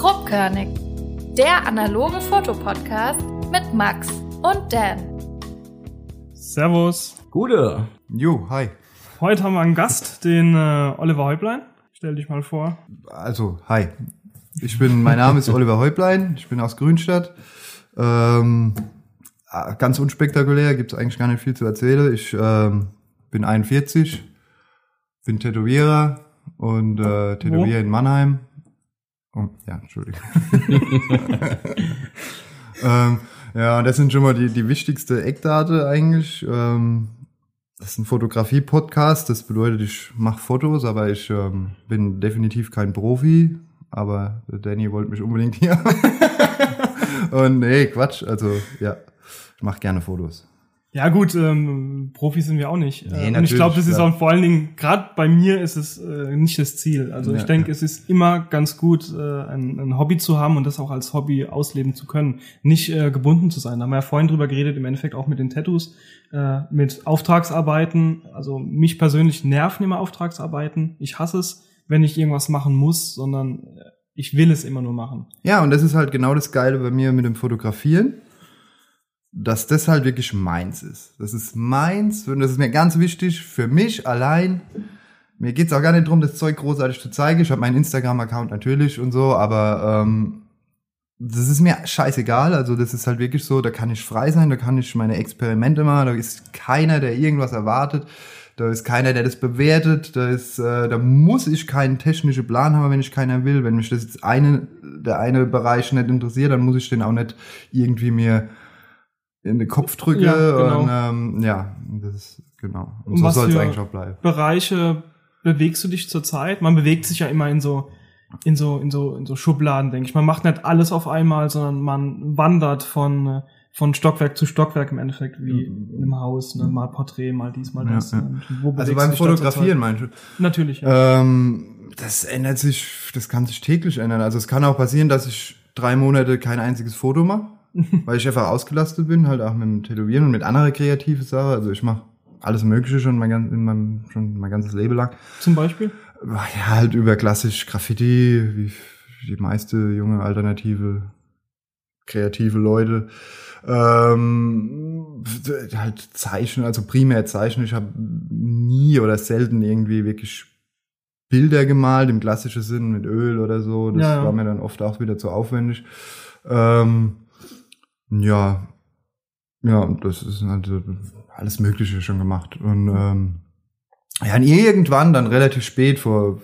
Grobkörnig, der analoge Fotopodcast mit Max und Dan. Servus. Gute. Jo, hi. Heute haben wir einen Gast, den äh, Oliver Häuplein. Stell dich mal vor. Also, hi. Ich bin, mein Name ist Oliver Häuplein, ich bin aus Grünstadt. Ähm, ah, ganz unspektakulär, gibt's eigentlich gar nicht viel zu erzählen. Ich ähm, bin 41, bin Tätowierer und äh, tätowiere in Mannheim. Oh, ja, Entschuldigung. ähm, ja, das sind schon mal die, die wichtigste Eckdate eigentlich. Ähm, das ist ein Fotografie-Podcast, das bedeutet, ich mache Fotos, aber ich ähm, bin definitiv kein Profi. Aber Danny wollte mich unbedingt hier. Und nee, Quatsch. Also ja, ich mache gerne Fotos. Ja gut, ähm, Profis sind wir auch nicht. Nee, Äh, und ich glaube, das ist auch vor allen Dingen, gerade bei mir ist es äh, nicht das Ziel. Also ich Ja, denke, ja. es ist immer ganz gut, äh, ein, ein Hobby zu haben und das auch als Hobby ausleben zu können. Nicht äh, gebunden zu sein. Da haben wir ja vorhin drüber geredet, im Endeffekt auch mit den Tattoos, äh, mit Auftragsarbeiten. Also mich persönlich nerven immer Auftragsarbeiten. Ich hasse es, wenn ich irgendwas machen muss, sondern äh, ich will es immer nur machen. Ja, und das ist halt genau das Geile bei mir mit dem Fotografieren, dass das halt wirklich meins ist. Das ist meins und das ist mir ganz wichtig für mich allein. Mir geht's auch gar nicht drum, das Zeug großartig zu zeigen. Ich habe meinen Instagram-Account natürlich und so, aber ähm, das ist mir scheißegal. Also das ist halt wirklich so, da kann ich frei sein, da kann ich meine Experimente machen, da ist keiner, der irgendwas erwartet. Da ist keiner, der das bewertet. Da ist, äh, da muss ich keinen technischen Plan haben, wenn ich keiner will. Wenn mich das eine, der eine Bereich nicht interessiert, dann muss ich den auch nicht irgendwie mir in den Kopf drücken. Ja, genau. Und ähm, ja, das ist genau. Und, Und so soll es eigentlich auch bleiben. Bereiche bewegst du dich zurzeit? Man bewegt sich ja immer in so in so in so in so Schubladen, denke ich. Man macht nicht alles auf einmal, sondern man wandert von von Stockwerk zu Stockwerk im Endeffekt, wie in einem Haus, ne? mal Porträt, mal dies, mal Ja, das. ja. Wo Also beim Fotografieren meinst du? Natürlich. Ja. Ähm, das ändert sich, das kann sich täglich ändern. Also es kann auch passieren, dass ich drei Monate kein einziges Foto mache, weil ich einfach ausgelastet bin, halt auch mit dem Tätowieren und mit anderer kreativen Sachen. Also ich mache alles Mögliche schon mein, in meinem, schon mein ganzes Leben lang. Zum Beispiel. Ja, halt über klassisch Graffiti, wie die meiste junge alternative kreative Leute. Ähm, halt Zeichnen, also primär Zeichnen. Ich habe nie oder selten irgendwie wirklich Bilder gemalt im klassischen Sinn mit Öl oder so. Das Ja, ja. war mir dann oft auch wieder zu aufwendig. Ähm, ja, ja, das ist halt so alles Mögliche schon gemacht. Und ähm, ja, und irgendwann dann relativ spät, vor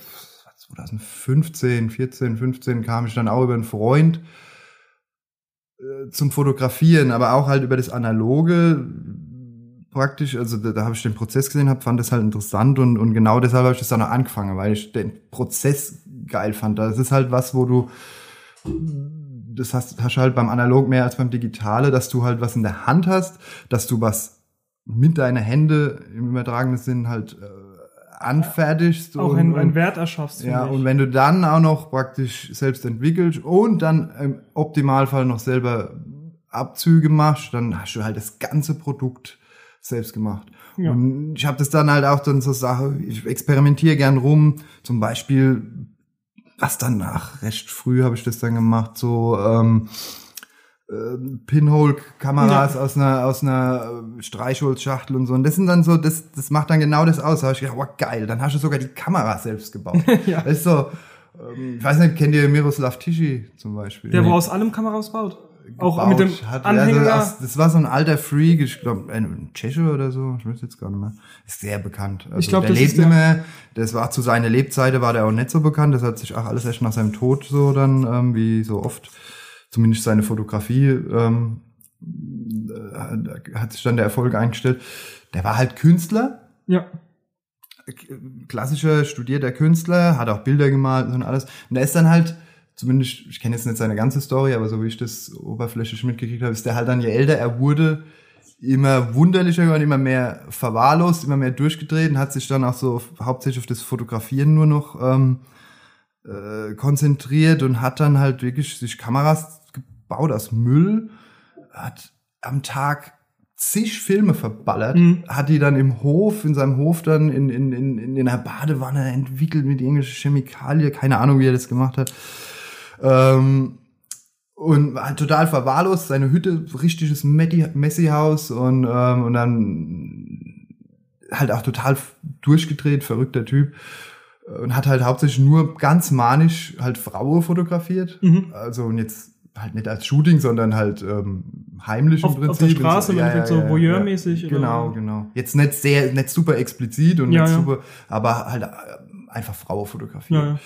2015, 14, 15, kam ich dann auch über einen Freund äh, zum Fotografieren, aber auch halt über das Analoge praktisch, also da, da habe ich den Prozess gesehen, hab, fand das halt interessant und, und genau deshalb habe ich das dann auch angefangen, weil ich den Prozess geil fand. Das ist halt was, wo du das hast, hast du halt beim Analog mehr als beim Digitale, dass du halt was in der Hand hast, dass du was mit deiner Hände im übertragenen Sinn halt äh, anfertigst. Auch und, ein, und, ein Wert erschaffst. ja, und wenn du dann auch noch praktisch selbst entwickelst und dann im Optimalfall noch selber Abzüge machst, dann hast du halt das ganze Produkt selbst gemacht. Ja. Und ich habe das dann halt auch dann so Sache, ich experimentiere gern rum, zum Beispiel, was dann nach recht früh habe ich das dann gemacht, so ähm, äh, Pinhole-Kameras aus einer aus einer äh, Streichholzschachtel und so. Und das sind dann so, das das macht dann genau das aus. Da hab ich gedacht, wow, geil, dann hast du sogar die Kamera selbst gebaut. Ja. Das ist so, ähm, ich weiß nicht, kennt ihr Miroslav Tischi zum Beispiel? Der, wo aus allem Kameras baut. Auch gebaut mit dem hat. Anhänger. Also das war so ein alter Freak, ich glaube, ein Tscheche oder so, ich weiß jetzt gar nicht mehr. Ist sehr bekannt. Also Ich glaub, der lebt nicht mehr. Das war zu seiner Lebzeiten war der auch nicht so bekannt. Das hat sich auch alles erst nach seinem Tod so dann, ähm, wie so oft, zumindest seine Fotografie, ähm, äh, hat sich dann der Erfolg eingestellt. Der war halt Künstler, ja. klassischer studierter Künstler, hat auch Bilder gemalt und alles. Und er ist dann halt, zumindest, ich kenne jetzt nicht seine ganze Story, aber so wie ich das oberflächlich mitgekriegt habe, ist der halt dann, je älter er wurde, immer wunderlicher und immer mehr verwahrlost, immer mehr durchgedreht und hat sich dann auch so hauptsächlich auf das Fotografieren nur noch ähm, äh, konzentriert und hat dann halt wirklich sich Kameras gebaut aus Müll, hat am Tag zig Filme verballert, Mhm. hat die dann im Hof, in seinem Hof dann in, in, in, in einer Badewanne entwickelt mit irgendwelchen Chemikalien, keine Ahnung, wie er das gemacht hat. Ähm, und war total verwahrlost, seine Hütte, richtiges Messi-Haus und, ähm, und dann halt auch total durchgedreht, verrückter Typ und hat halt hauptsächlich nur ganz manisch halt Frauen fotografiert. Mhm. Also und jetzt halt nicht als Shooting, sondern halt ähm, heimlich Auf, im Prinzip. auf der Straße, Und im Endeffekt so voyeurmäßig. Genau, genau. Jetzt nicht sehr, nicht super explizit und Ja, nicht ja. super, aber halt äh, einfach Frauen fotografiert.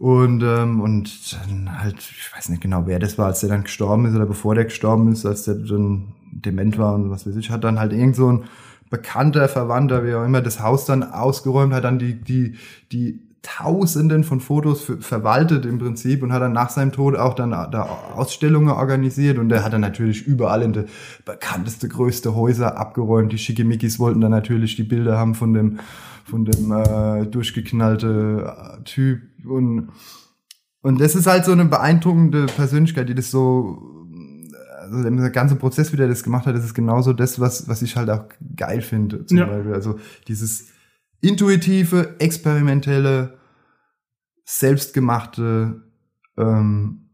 Und, ähm, und dann halt, ich weiß nicht genau, wer das war, als der dann gestorben ist oder bevor der gestorben ist, als der dann dement war und was weiß ich, hat dann halt irgend so ein bekannter Verwandter, wie auch immer, das Haus dann ausgeräumt, hat dann die, die, die Tausenden von Fotos für, verwaltet im Prinzip und hat dann nach seinem Tod auch dann da Ausstellungen organisiert und der hat dann natürlich überall in die bekannteste, größte Häuser abgeräumt. Die Schickimickis wollten dann natürlich die Bilder haben von dem, von dem äh, durchgeknallte äh, Typ und und das ist halt so eine beeindruckende Persönlichkeit, die das so, also der ganze Prozess, wie der das gemacht hat, das ist genauso das, was, was ich halt auch geil finde, zum Ja. Beispiel. Also dieses intuitive, experimentelle, selbstgemachte, ähm,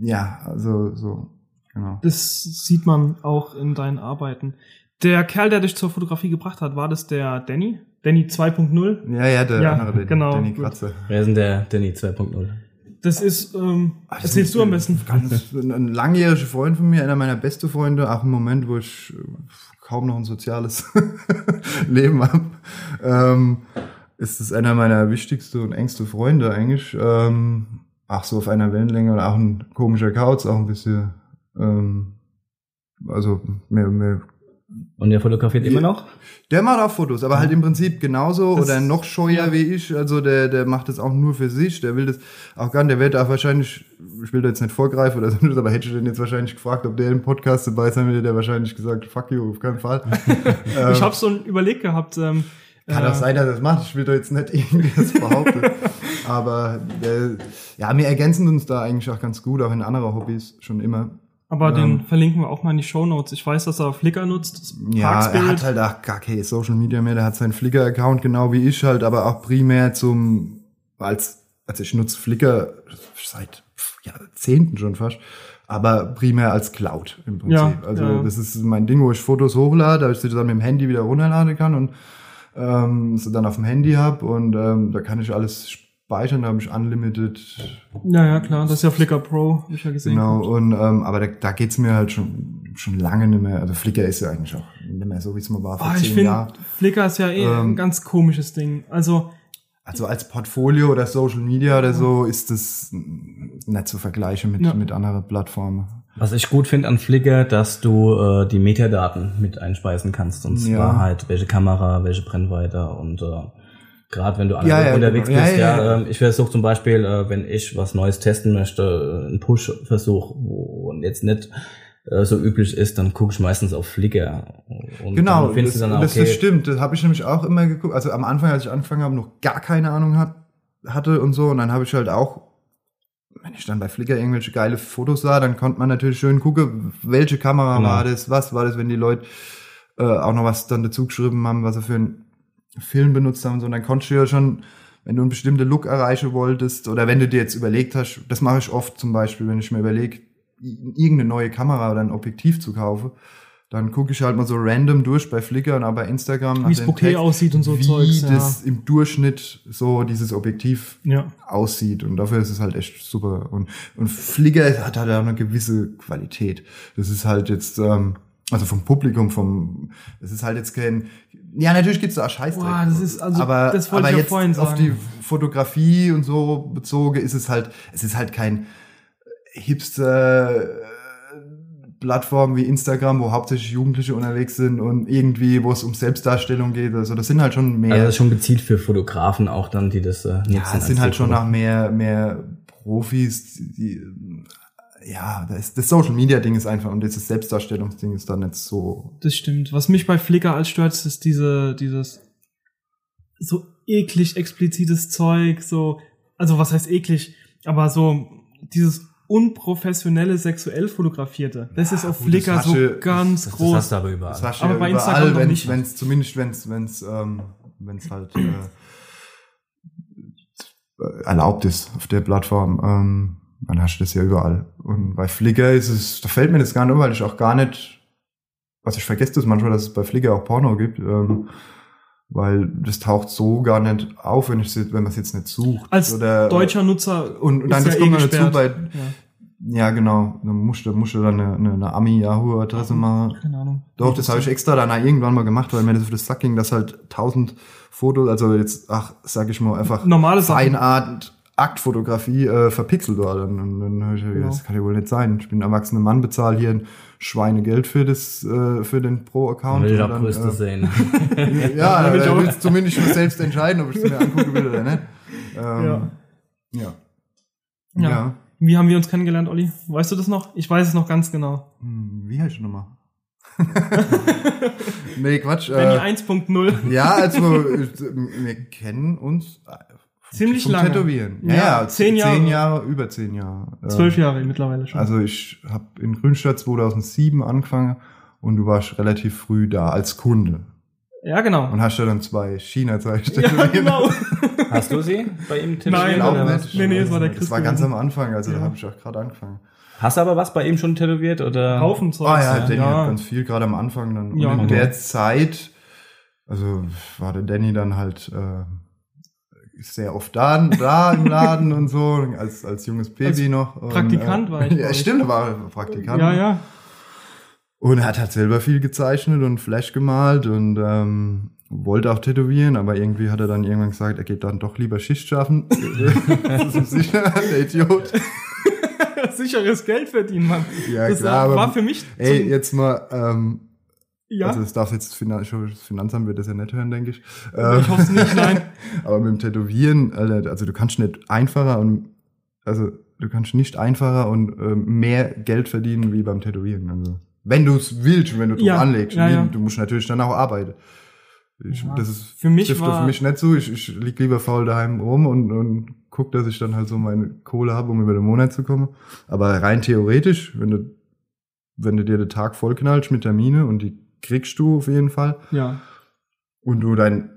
ja, also so, genau. Das sieht man auch in deinen Arbeiten. Der Kerl, der dich zur Fotografie gebracht hat, war das der Danny? Danny 2.0? Ja, ja, der Ja, andere, der, genau, Danny gut. Kratzer. Wer ist denn der Danny 2.0? Das ist, ähm, Das erzählst du am ein besten. Ganz, ein, ein langjähriger Freund von mir, einer meiner besten Freunde, auch im Moment, wo ich kaum noch ein soziales Leben habe, ähm, ist es einer meiner wichtigsten und engsten Freunde eigentlich. Ähm, ach so auf einer Wellenlänge und auch ein komischer Kauz, auch ein bisschen, ähm, also mehr, mehr Und der fotografiert immer noch? der macht auch Fotos, aber halt im Prinzip genauso Das- oder noch scheuer ja. wie ich. Also der, der macht das auch nur für sich. Der will das auch gar nicht. Der wird auch wahrscheinlich, ich will da jetzt nicht vorgreifen oder so, aber hätte ich den jetzt wahrscheinlich gefragt, ob der im Podcast dabei sein will, der wahrscheinlich gesagt, fuck you, auf keinen Fall. ähm, Ich habe so ein Überleg gehabt. Ähm, kann äh, auch sein, dass er das macht. Ich will da jetzt nicht irgendwie das behaupten. aber der, ja, wir ergänzen uns da eigentlich auch ganz gut, auch in anderen Hobbys schon immer. Aber Ähm. den verlinken wir auch mal in die Show Notes. Ich weiß, dass er Flickr nutzt. Ja, er hat halt auch gar keine Social Media mehr. Der hat seinen Flickr-Account genau wie ich halt, aber auch primär zum, als, also ich nutze Flickr seit Jahrzehnten schon fast, aber primär als Cloud im Prinzip. Ja, also ja. das ist mein Ding, wo ich Fotos hochlade, dass ich sie dann mit dem Handy wieder runterladen kann und ähm, sie dann auf dem Handy hab und ähm, da kann ich alles speichern, da habe ich Unlimited ja, ja, klar. Das ist ja Flickr Pro, hab ich ja gesehen. Genau, und ähm, aber da, da geht's mir halt schon schon lange nicht mehr. Also Flickr ist ja eigentlich auch nicht mehr so, wie es mal war vor Ah, ich zehn finde, Jahren. Flickr ist ja eh ein Ähm, ganz komisches Ding. Also, Also als Portfolio oder Social Media oder so ist das nicht zu vergleichen mit, Ja. mit anderen Plattformen. Was ich gut finde an Flickr, dass du äh, die Metadaten mit einspeisen kannst. Und Ja. zwar halt, welche Kamera, welche Brennweite und äh, gerade wenn du Ja, ja, unterwegs genau. Bist, ja, ja, ja. ähm, ich versuche zum Beispiel, äh, wenn ich was Neues testen möchte, äh, einen Push-Versuch, wo jetzt nicht äh, so üblich ist, dann gucke ich meistens auf Flickr. Und Genau, dann das, dann, das, okay, das stimmt. Das habe ich nämlich auch immer geguckt. Also am Anfang, als ich angefangen habe, noch gar keine Ahnung hat, hatte und so. Und dann habe ich halt auch, wenn ich dann bei Flickr irgendwelche geile Fotos sah, dann konnte man natürlich schön gucken, welche Kamera Genau. war das, was war das, wenn die Leute äh, auch noch was dann dazu geschrieben haben, was sie für einen Film benutzt haben und so. Und dann konntest du ja schon, wenn du einen bestimmten Look erreichen wolltest oder wenn du dir jetzt überlegt hast, das mache ich oft zum Beispiel, wenn ich mir überlege, irgendeine neue Kamera oder ein Objektiv zu kaufen, dann gucke ich halt mal so random durch bei Flickr und auch bei Instagram. wie es Tags, aussieht und so wie Zeugs. Ja. das im Durchschnitt so dieses Objektiv ja. aussieht und dafür ist es halt echt super und und Flickr hat halt auch eine gewisse Qualität. Das ist halt jetzt ähm, also vom Publikum vom das ist halt jetzt kein ja natürlich gibt's da auch Scheißdreck. Boah, das ist- also, aber das wollte aber ich jetzt vorhin auf sagen. die Fotografie und so bezogen ist es halt es ist halt kein Hipster äh, Plattformen wie Instagram, wo hauptsächlich Jugendliche unterwegs sind und irgendwie, wo es um Selbstdarstellung geht. Also das sind halt schon mehr. also das ist schon gezielt für Fotografen auch dann, die das äh, nutzen. Ja, es sind halt schon nach mehr, mehr Profis, die, ja, das, das Social Media Ding ist einfach und dieses Selbstdarstellungsding ist dann nicht so. Das stimmt. Was mich bei Flickr als stört, ist diese, dieses so eklig explizites Zeug, so, also was heißt eklig, aber so dieses unprofessionelle sexuell fotografierte. Das ist auf gut, Flickr das so du- ganz Das, das groß. hast du aber überall. Das hast du Aber ja bei überall, Instagram noch wenn nicht. es zumindest wenn's wenn's ähm, wenn's halt äh, erlaubt ist auf der Plattform. Ähm, dann hast du das ja überall. Und bei Flickr ist es, da fällt mir das gar nicht, um, weil ich auch gar nicht, was ich vergesse das manchmal, dass es bei Flickr auch Porno gibt, ähm, weil das taucht so gar nicht auf, wenn ich wenn man es jetzt nicht sucht. Als Oder, deutscher Nutzer und, und dann das ja kommt eh noch dazu bei, ja, ja genau, dann musst du, musst du dann eine, eine, eine Ami-Yahoo-Adresse machen. keine Ahnung. Doch, das habe ich extra dann irgendwann mal gemacht, weil mir das auf das Sack ging, dass halt tausend Fotos, also jetzt, ach, sag ich mal, einfach Normale Sachen. Feinart Aktfotografie äh, verpixelt war. Dann, und dann habe ich gedacht, Genau. das kann ja wohl nicht sein. Ich bin ein erwachsener Mann, bezahle hier ein Schweinegeld für das, äh, für den Pro-Account. Will dann, Brüste äh, sehen. Ja, Ja, will ich da auch. willst du zumindest schon selbst entscheiden, ob ich es mir angucken will oder nicht. Ähm, Ja. ja. Ja. Ja. Wie haben wir uns kennengelernt, Olli? Weißt du das noch? Ich weiß es noch ganz genau. Hm, Wie heißt du nochmal? nee, Quatsch. Benny Äh, 1.0. ja, also äh, wir kennen uns äh, Ziemlich lange. Tätowieren. Ja, Ja, zehn Jahre. Zehn Jahre, über zehn Jahre. Äh, Zwölf Jahre mittlerweile schon. Also ich habe in Grünstadt 2007 angefangen und du warst relativ früh da als Kunde. ja, genau. Und hast ja dann zwei China-Zeichen Ja, genau. Hast du sie bei ihm tätowiert? Nein, nicht. Nee, nee, es war der Das Chris war ganz am Anfang, also Ja. da habe ich auch gerade angefangen. Hast du aber was bei ihm schon tätowiert oder? Haufen Zeug. Ah ja, Danny ja. hat ganz viel, gerade am Anfang dann. Und Ja, in genau. der Zeit, also war der Danny dann halt äh, sehr oft da, da im Laden und so, als, als junges Baby Als noch. Und, Praktikant war ich bei Ja, stimmt, er war Praktikant. Ja, ja. Und er hat halt selber viel gezeichnet und Flash gemalt und ähm, wollte auch tätowieren, aber irgendwie hat er dann irgendwann gesagt, er geht dann doch lieber Schicht schaffen. das ist sicher, der Idiot. Sicheres Geld verdienen, Mann. Ja, das klar, aber- war für mich. Ey, jetzt mal, ähm, ja, also das darf jetzt das, Finan das Finanzamt wird das ja nicht hören, denke ich. ich hoffe es nicht, nein. aber mit dem Tätowieren, Alter, also du kannst nicht einfacher und also du kannst nicht einfacher und ähm, mehr Geld verdienen wie beim Tätowieren. Also wenn du es willst und wenn du drauf Ja, anlegst, ja, ja. du musst natürlich dann auch arbeiten. Ich. Das ist Für mich trifft war- auf mich nicht so. Ich, ich lieg lieber faul daheim rum und, und guck, dass ich dann halt so meine Kohle habe, um über den Monat zu kommen. Aber rein theoretisch, wenn du wenn du dir den Tag vollknallst mit Termine und die kriegst du auf jeden Fall Ja. und du dein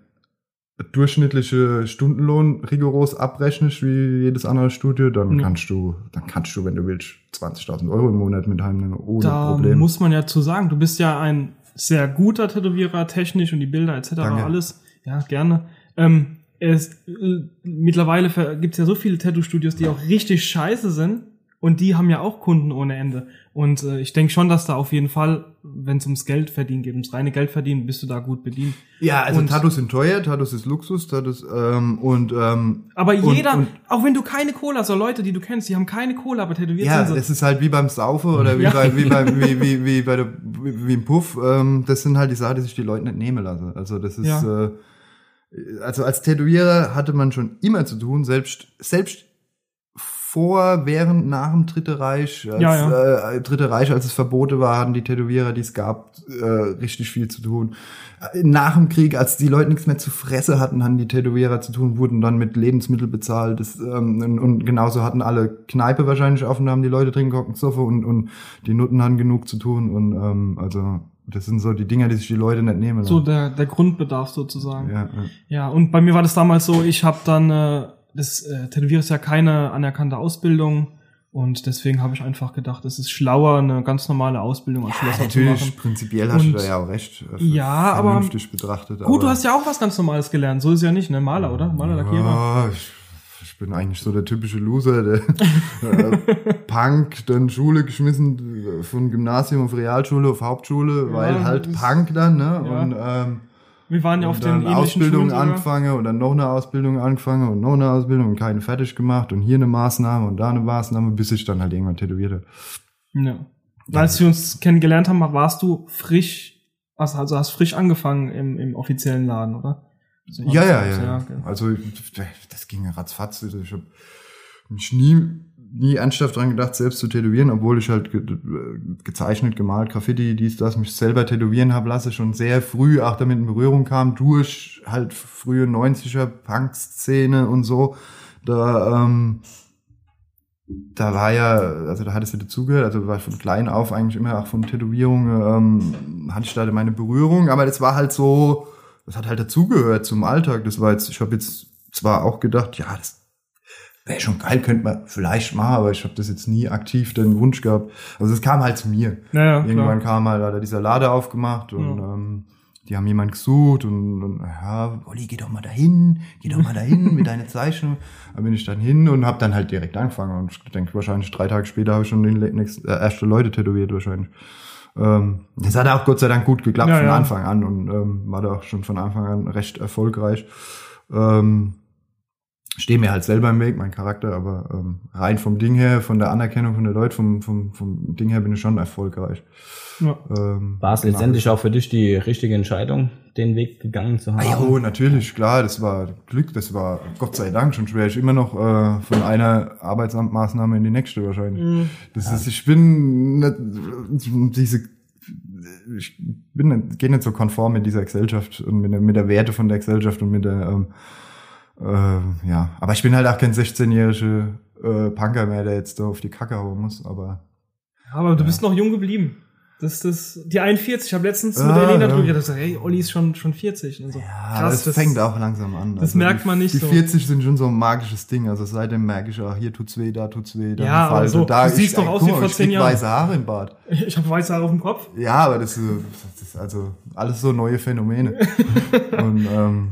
durchschnittliche Stundenlohn rigoros abrechnest wie jedes andere Studio, dann Ja. kannst du, dann kannst du, wenn du willst, 20.000 Euro im Monat mit heimnehmen, ohne Da Problem. muss man ja zu sagen, du bist ja ein sehr guter Tätowierer, technisch und die Bilder etc. Danke. alles. Ja, gerne. Ähm, es, äh, mittlerweile gibt es ja so viele Tattoo-Studios, die auch richtig scheiße sind und die haben ja auch Kunden ohne Ende. Und äh, ich denke schon, dass da auf jeden Fall, wenn es ums Geld verdienen geht, ums reine Geld verdienen, bist du da gut bedient. ja, also und- Tattoos sind teuer, Tattoos ist Luxus, Tattoos ähm, und ähm, Aber Und- jeder, und- auch wenn du keine hast, so Leute, die du kennst, die haben keine Kohle, aber tätowiert ja, sind sie. das ist halt wie beim Saufen oder wie Ja. bei wie bei wie, wie, wie bei der wie, wie im Puff. Ähm, das sind halt die Sachen, die sich die Leute nicht nehmen lassen. Also das ist Ja. äh, also als Tätowierer hatte man schon immer zu tun, selbst selbst vor, während, nach dem Dritte Reich, als, Ja, Äh, Dritte Reich, als es Verbote war, hatten die Tätowierer, die es gab, äh, richtig viel zu tun. Nach dem Krieg, als die Leute nichts mehr zu fressen hatten, hatten die Tätowierer zu tun, wurden dann mit Lebensmittel bezahlt. Das, ähm, und, und genauso hatten alle Kneipe wahrscheinlich offen, haben die Leute trinken, gucken, Soffe und, und die Nutten hatten genug zu tun. Und ähm, also das sind so die Dinger, die sich die Leute nicht nehmen. so der, der Grundbedarf sozusagen. ja, ja. Ja, und bei mir war das damals so, ich habe dann, äh, das äh, Tätowieren ist ja keine anerkannte Ausbildung und deswegen habe ich einfach gedacht, es ist schlauer, eine ganz normale Ausbildung als Schlosser zu Natürlich, machen. prinzipiell hast du Und- da ja auch recht. äh, Ja, aber- betrachtet. Gut, du aber- hast ja auch was ganz Normales gelernt, so ist ja nicht, ne? Maler, oder? Maler, Lackierer. Ja, ich, ich bin eigentlich so der typische Loser, der äh, Punk, dann Schule geschmissen, äh, von Gymnasium auf Realschule auf Hauptschule, Ja, weil halt Punk dann, ne? Ja. Und, ähm, Wir waren ja auf den ähnlichen Ausbildung Schulen angefangen und dann noch eine Ausbildung angefangen und noch eine Ausbildung und keine fertig gemacht und hier eine Maßnahme und da eine Maßnahme, bis ich dann halt irgendwann tätowierte. Ja. Als wir uns kennengelernt haben, warst du frisch, also also hast frisch angefangen im, im offiziellen Laden, oder? So Ja, ja, ja. okay. Also das ging ja ratzfatz. Ich habe mich nie, nie ernsthaft dran gedacht, selbst zu tätowieren, obwohl ich halt ge gezeichnet, gemalt, Graffiti, dies, das, mich selber tätowieren habe lasse, schon sehr früh auch damit in Berührung kam, durch halt frühe 90er Punk-Szene und so. Da, ähm, da war ja, also da hat es ja dazugehört, also war von klein auf eigentlich immer auch von Tätowierungen, ähm, hatte ich da meine Berührung, aber das war halt so, das hat halt dazugehört zum Alltag. Das war jetzt, ich habe jetzt zwar auch gedacht, ja, das wäre schon geil, könnte man vielleicht machen, aber ich habe das jetzt nie aktiv den Wunsch gehabt. Also es kam halt zu mir. Ja, ja, Irgendwann klar. kam halt, hat er dieser Lade aufgemacht und Ja. ähm, die haben jemand gesucht und, und ja, Olli, geh doch mal dahin, geh doch mal dahin mit deiner Zeichnung. Da bin ich dann hin und habe dann halt direkt angefangen und ich denke wahrscheinlich drei Tage später habe ich schon den nächsten, äh, erste Leute tätowiert wahrscheinlich. Ähm, das hat auch Gott sei Dank gut geklappt Ja, von ja. Anfang an und ähm, war da auch schon von Anfang an recht erfolgreich. Ähm, stehe mir halt selber im Weg, mein Charakter, aber ähm, rein vom Ding her, von der Anerkennung von der Leute, vom, vom, vom Ding her bin ich schon erfolgreich. Ja. Ähm, War es letztendlich auch für dich die richtige Entscheidung, den Weg gegangen zu haben? Ah, jo, natürlich, klar, das war Glück, das war Gott sei Dank schon schwer. Ich immer noch äh, von einer Arbeitsamtmaßnahme in die nächste wahrscheinlich. Das ist, ich bin nicht, diese, ich bin nicht, gehe nicht so konform mit dieser Gesellschaft und mit der, mit der Werte von der Gesellschaft und mit der, ähm, äh, ja, aber ich bin halt auch kein 16-jährige äh, Punker mehr, der jetzt da auf die Kacke hauen muss, aber Aber du bist noch jung geblieben. Das ist die 41. Ich habe letztens mit Ah, der Elena ja. drüber. Ich gesagt, hey, Olli ist schon, schon 40. Und so. Ja, das, fängt auch langsam an. Also das merkt man nicht Die so. 40 sind schon so ein magisches Ding. Also seitdem merke ich auch, hier tut's weh, da tut's weh, da Ja, aber so, da. du siehst doch aus guck wie vor ich zehn krieg Jahren. weiße Haare im Bart. Ich habe weiße Haare auf dem Kopf. Ja, aber das, ist- das ist also alles so neue Phänomene. Und ähm,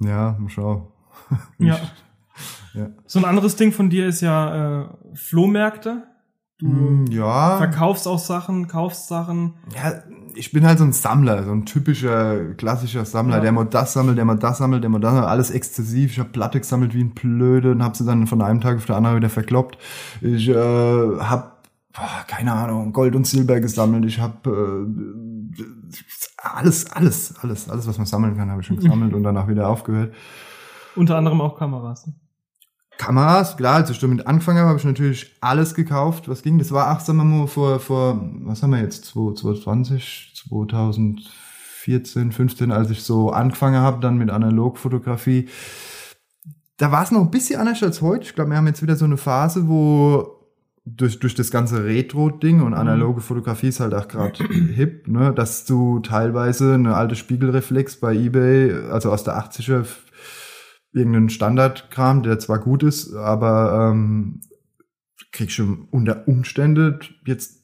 ja, mal schauen. Ja. Ja. So ein anderes Ding von dir ist ja äh, Flohmärkte. Du Hm, Ja, verkaufst auch Sachen, kaufst Sachen. ja, ich bin halt so ein Sammler, so ein typischer, klassischer Sammler, Ja. der mal das sammelt, der mal das sammelt, der mal das sammelt, alles exzessiv. Ich habe Platte gesammelt wie ein Blöde und habe sie dann von einem Tag auf den anderen wieder verkloppt. Ich äh, habe keine Ahnung, Gold und Silber gesammelt. Ich habe äh, alles, alles, alles, alles, was man sammeln kann, habe ich schon gesammelt und danach wieder aufgehört. Unter anderem auch Kameras. Kameras, klar, als ich damit angefangen habe, habe ich natürlich alles gekauft, was ging. Das war sagen wir mal, vor, vor was haben wir jetzt, 2020, 2014, 15, als ich so angefangen habe, dann mit Analogfotografie. Da war es noch ein bisschen anders als heute. Ich glaube, wir haben jetzt wieder so eine Phase, wo durch, durch das ganze Retro-Ding und analoge Fotografie ist halt auch gerade hip, ne, dass du teilweise eine alte Spiegelreflex bei eBay, also aus der 80er, irgendeinen Standardkram, der zwar gut ist, aber ähm, kriegst schon unter Umstände jetzt